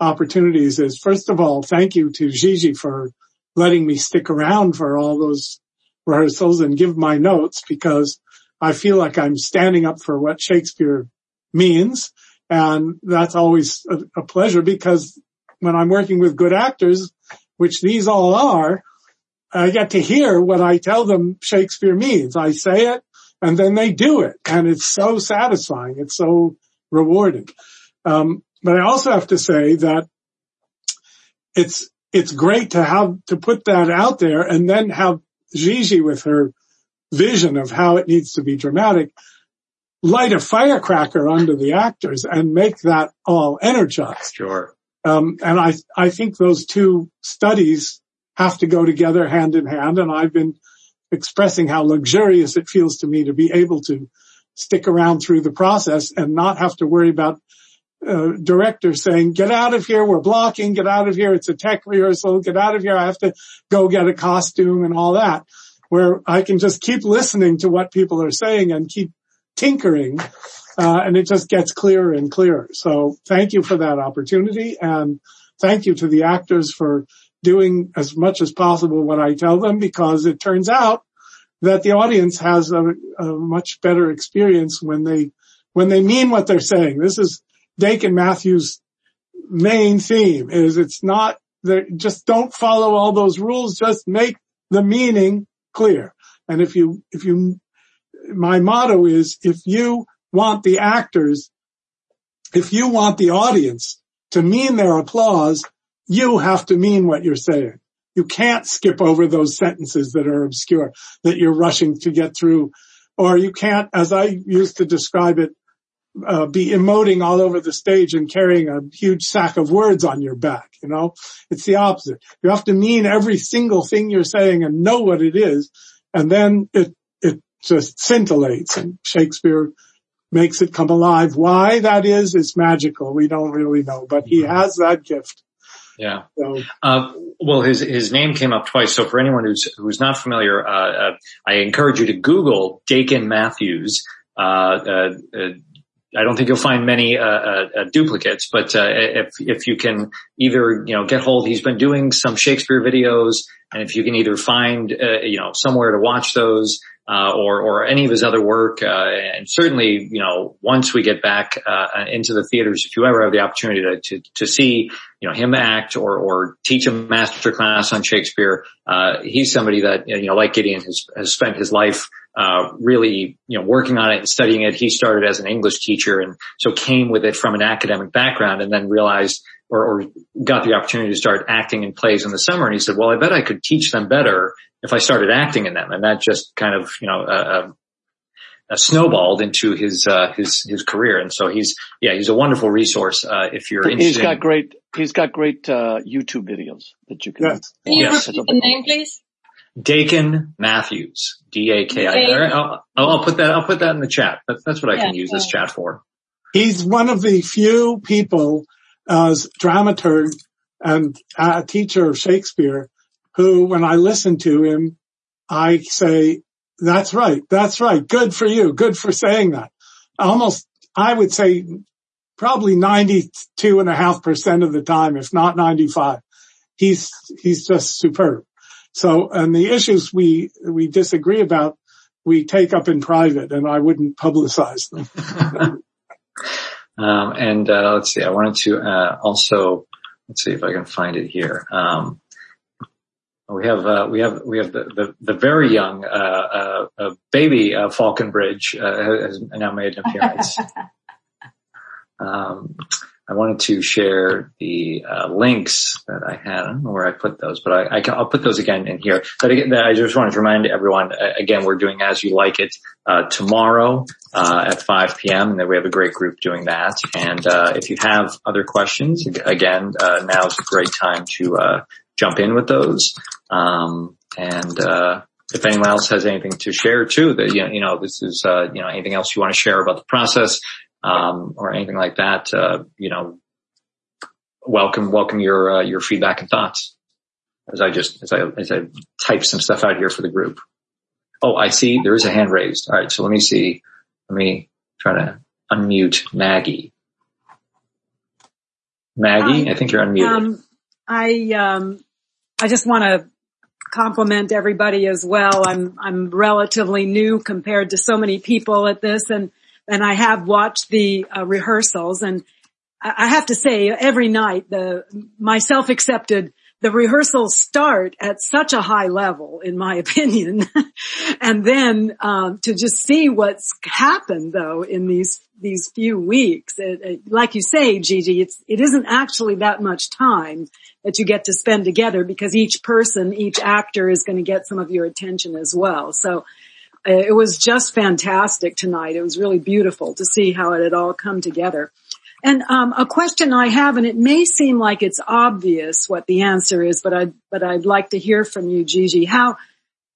opportunities is first of all, thank you to Gigi for letting me stick around for all those rehearsals and give my notes because I feel like I'm standing up for what Shakespeare means and that's always a, a pleasure because when I'm working with good actors, which these all are, I get to hear what I tell them Shakespeare means. I say it and then they do it and it's so satisfying. It's so rewarding. Um, but I also have to say that it's, it's great to have to put that out there and then have Gigi with her vision of how it needs to be dramatic light a firecracker under the actors and make that all energized. Sure. Um, and I, I think those two studies have to go together hand in hand. And I've been expressing how luxurious it feels to me to be able to stick around through the process and not have to worry about uh, directors saying, get out of here. We're blocking. Get out of here. It's a tech rehearsal. Get out of here. I have to go get a costume and all that where I can just keep listening to what people are saying and keep tinkering. Uh, and it just gets clearer and clearer. So thank you for that opportunity and thank you to the actors for doing as much as possible what I tell them because it turns out that the audience has a, a much better experience when they, when they mean what they're saying. This is Dakin Matthews main theme is it's not that just don't follow all those rules. Just make the meaning clear. And if you, if you, my motto is if you want the actors, if you want the audience to mean their applause, you have to mean what you're saying. You can't skip over those sentences that are obscure that you're rushing to get through. Or you can't, as I used to describe it, uh, be emoting all over the stage and carrying a huge sack of words on your back. You know, it's the opposite. You have to mean every single thing you're saying and know what it is. And then it, it just scintillates and Shakespeare makes it come alive. Why that is, is magical. We don't really know, but he mm-hmm. has that gift. Yeah. So, uh, well, his his name came up twice. So for anyone who's who's not familiar, uh, uh, I encourage you to Google Dakin Matthews. Uh, uh, uh, I don't think you'll find many uh, uh, uh, duplicates, but uh, if if you can either you know get hold, he's been doing some Shakespeare videos, and if you can either find uh, you know somewhere to watch those, uh, or or any of his other work, and certainly you know once we get back into the theaters, if you ever have the opportunity to to, to see you know him act or or teach a master class on Shakespeare, he's somebody that you know like Gideon has has spent his life uh, really, you know, working on it and studying it. He started as an English teacher and so came with it from an academic background and then realized or, or got the opportunity to start acting in plays in the summer. And he said, well, I bet I could teach them better if I started acting in them. And that just kind of, you know, uh, uh, snowballed into his uh, his his career, and so he's yeah he's a wonderful resource uh, if you're interested. He's got great he's got great uh, YouTube videos that you can. Yes. Can you yes. repeat the name, please? Dakin Matthews, D-A-K-I. I'll, I'll, put that, I'll put that in the chat. That's, that's what I can use this chat for. He's one of the few people as dramaturg and a teacher of Shakespeare who, when I listen to him, I say, that's right. That's right. Good for you. Good for saying that. Almost, I would say probably 92 and a half percent of the time, if not 95. He's, he's just superb. So, and the issues we, we disagree about, we take up in private and I wouldn't publicize them. um, and, uh, let's see, I wanted to, uh, also, let's see if I can find it here. Um, we have, uh, we have, we have the, the, the very young, uh, uh, baby, uh, Faulconbridge, has now made an appearance. um, I wanted to share the uh, links that I had. I don't know where I put those, but I, I will put those again in here. But again, I just wanted to remind everyone uh, again, we're doing as you like it uh, tomorrow uh, at 5 p.m. and we have a great group doing that. And uh, if you have other questions, again, uh, now is a great time to jump in with those. Um, and if anyone else has anything to share too, that you know, you know this is you know anything else you want to share about the process um, or anything like that, uh, you know, welcome, welcome your, uh, your feedback and thoughts as I just, as I, as I type some stuff out here for the group. Oh, I see there is a hand raised. All right. So let me see. Let me try to unmute Maggie. Maggie, I think you're unmuted. Um, I, um, I just want to compliment everybody as well. I'm, I'm relatively new compared to so many people at this and and I have watched the uh, rehearsals and I have to say every night the myself accepted the rehearsals start at such a high level in my opinion. And then um, to just see what's happened though in these these few weeks it, it, like you say Gigi it's it isn't actually that much time that you get to spend together because each person each actor is going to get some of your attention as well. So it was just fantastic tonight. It was really beautiful to see how it had all come together. And um, a question I have, and it may seem like it's obvious what the answer is, but I but I'd like to hear from you, Gigi. How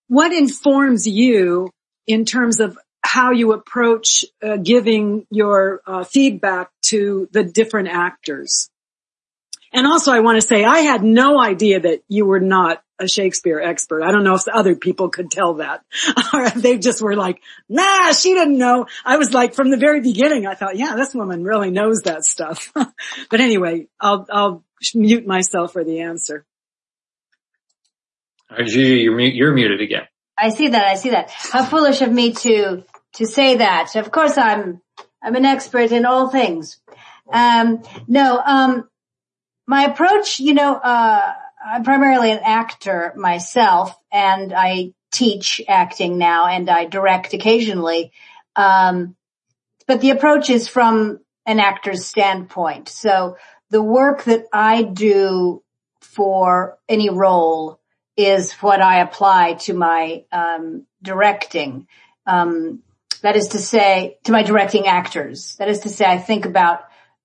what informs you in terms of how you approach uh, giving your uh, feedback to the different actors? And also I want to say I had no idea that you were not a Shakespeare expert. I don't know if other people could tell that. or if they just were like, nah, she didn't know. I was like, from the very beginning, I thought, yeah, this woman really knows that stuff. but anyway, I'll, I'll mute myself for the answer. All right, Gigi, you're, you're muted again. I see that. I see that. How foolish of me to, to say that. Of course I'm, I'm an expert in all things. Um, no, um, my approach, you know, uh, I'm primarily an actor myself and I teach acting now and I direct occasionally. Um, but the approach is from an actor's standpoint. So the work that I do for any role is what I apply to my um, directing. Um, that is to say, to my directing actors. That is to say, I think about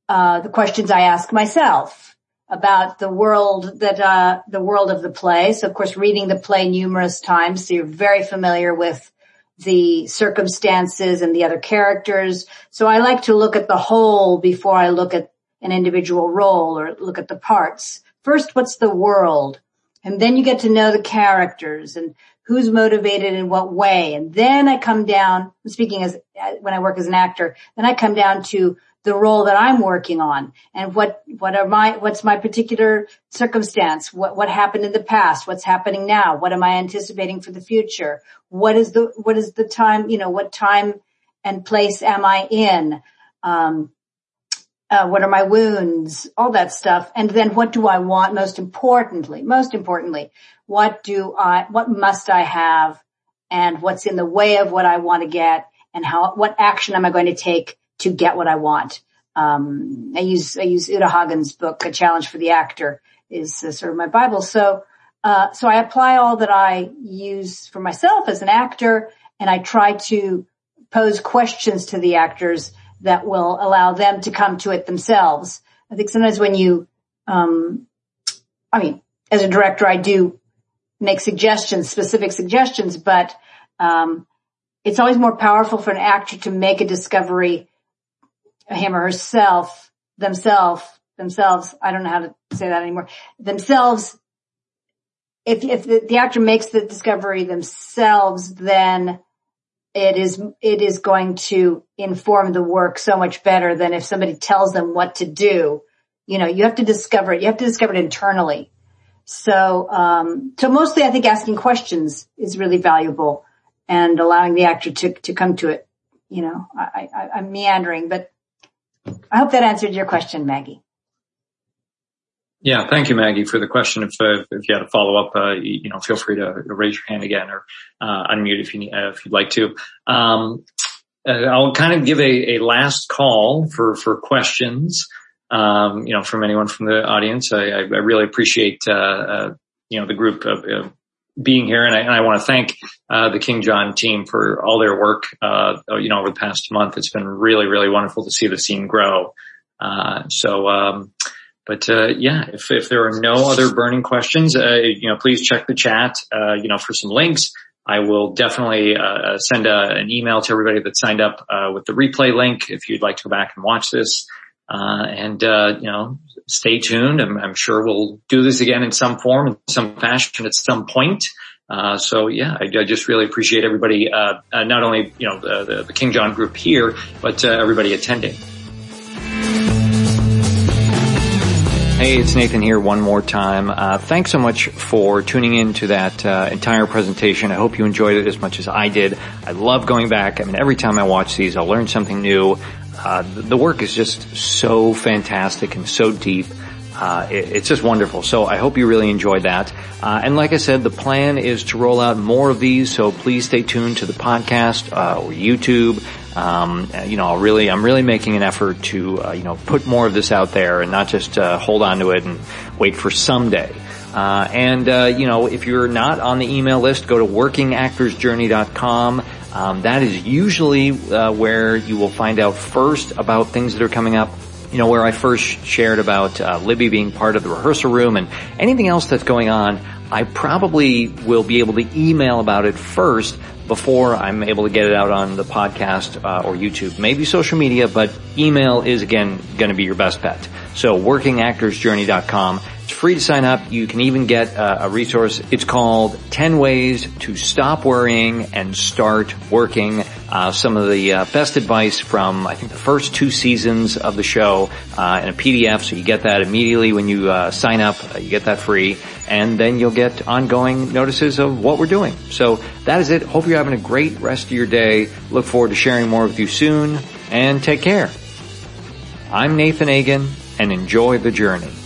uh, the questions I ask myself about the world that uh, the world of the play. So of course, reading the play numerous times, so you're very familiar with the circumstances and the other characters. So I like to look at the whole before I look at an individual role or look at the parts. First, what's the world? And then you get to know the characters and who's motivated in what way. And then I come down, speaking as, when I work as an actor, then I come down to the role that I'm working on and what, what are my, what's my particular circumstance? What, what happened in the past? What's happening now? What am I anticipating for the future? What is the, what is the time, you know, what time and place am I in? Um, uh, what are my wounds? All that stuff. And then what do I want most importantly? Most importantly, what do I, what must I have and what's in the way of what I want to get and how, what action am I going to take to get what I want. Um, I use, I use Uta Hagen's book, A Challenge for the Actor is uh, sort of my Bible. So, uh, so I apply all that I use for myself as an actor and I try to pose questions to the actors that will allow them to come to it themselves. I think sometimes when you, um, I mean, as a director, I do make suggestions, specific suggestions, but, um, it's always more powerful for an actor to make a discovery him or herself, themselves, themselves, I don't know how to say that anymore, themselves, if, if the, the actor makes the discovery themselves, then it is, it is going to inform the work so much better than if somebody tells them what to do. You know, you have to discover it. You have to discover it internally. So, um, so mostly I think asking questions is really valuable and allowing the actor to, to come to it. You know, I, I, I'm meandering, but I hope that answered your question, Maggie. Yeah, thank you, Maggie, for the question. If uh, if you had a follow up, uh, you, know, feel free to raise your hand again or uh, unmute if you need, uh, if you'd like to. Um, uh, I'll kind of give a, a last call for for questions. Um, you know, from anyone from the audience. I, I really appreciate uh, you know the group of, being here, and I, and I want to thank uh, the King John team for all their work. Uh, you know, over the past month, it's been really, really wonderful to see the scene grow. Uh, so, um, but uh, yeah, if if there are no other burning questions, uh, you know, please check the chat. Uh, you know, for some links. I will definitely send a, an email to everybody that signed up with the replay link if you'd like to go back and watch this. and you know, stay tuned. I'm, I'm, sure we'll do this again in some form, in some fashion at some point. Uh, so yeah, I, I, just really appreciate everybody, uh, uh, not only, you know, the, the, King John group here, but uh, everybody attending. Hey, it's Nathan here one more time. Uh, thanks so much for tuning in to that uh, entire presentation. I hope you enjoyed it as much as I did. I love going back. I mean, every time I watch these, I'll learn something new. Uh, the work is just so fantastic and so deep. Uh, it, it's just wonderful. So I hope you really enjoyed that. Uh, and like I said, the plan is to roll out more of these. So please stay tuned to the podcast uh, or YouTube. Um, you know, I'll really, I'm really making an effort to, uh, you know, put more of this out there and not just hold on to it and wait for someday. Uh, and uh, you know, if you're not on the email list, go to workingactorsjourney.com. Um, that is usually uh, where you will find out first about things that are coming up. You know, where I first shared about uh, Libby being part of the rehearsal room and anything else that's going on. I probably will be able to email about it first before I'm able to get it out on the podcast uh, or YouTube. Maybe social media, but email is again going to be your best bet. So workingactorsjourney.com. It's free to sign up. You can even get a, a resource. It's called 10 Ways to Stop Worrying and Start Working. Uh, some of the uh, best advice from, I think, the first two seasons of the show uh, in a PDF. So you get that immediately when you uh, sign up. Uh, you get that free. And then you'll get ongoing notices of what we're doing. So that is it. Hope you're having a great rest of your day. Look forward to sharing more with you soon. And take care. I'm Nathan Agin and enjoy the journey.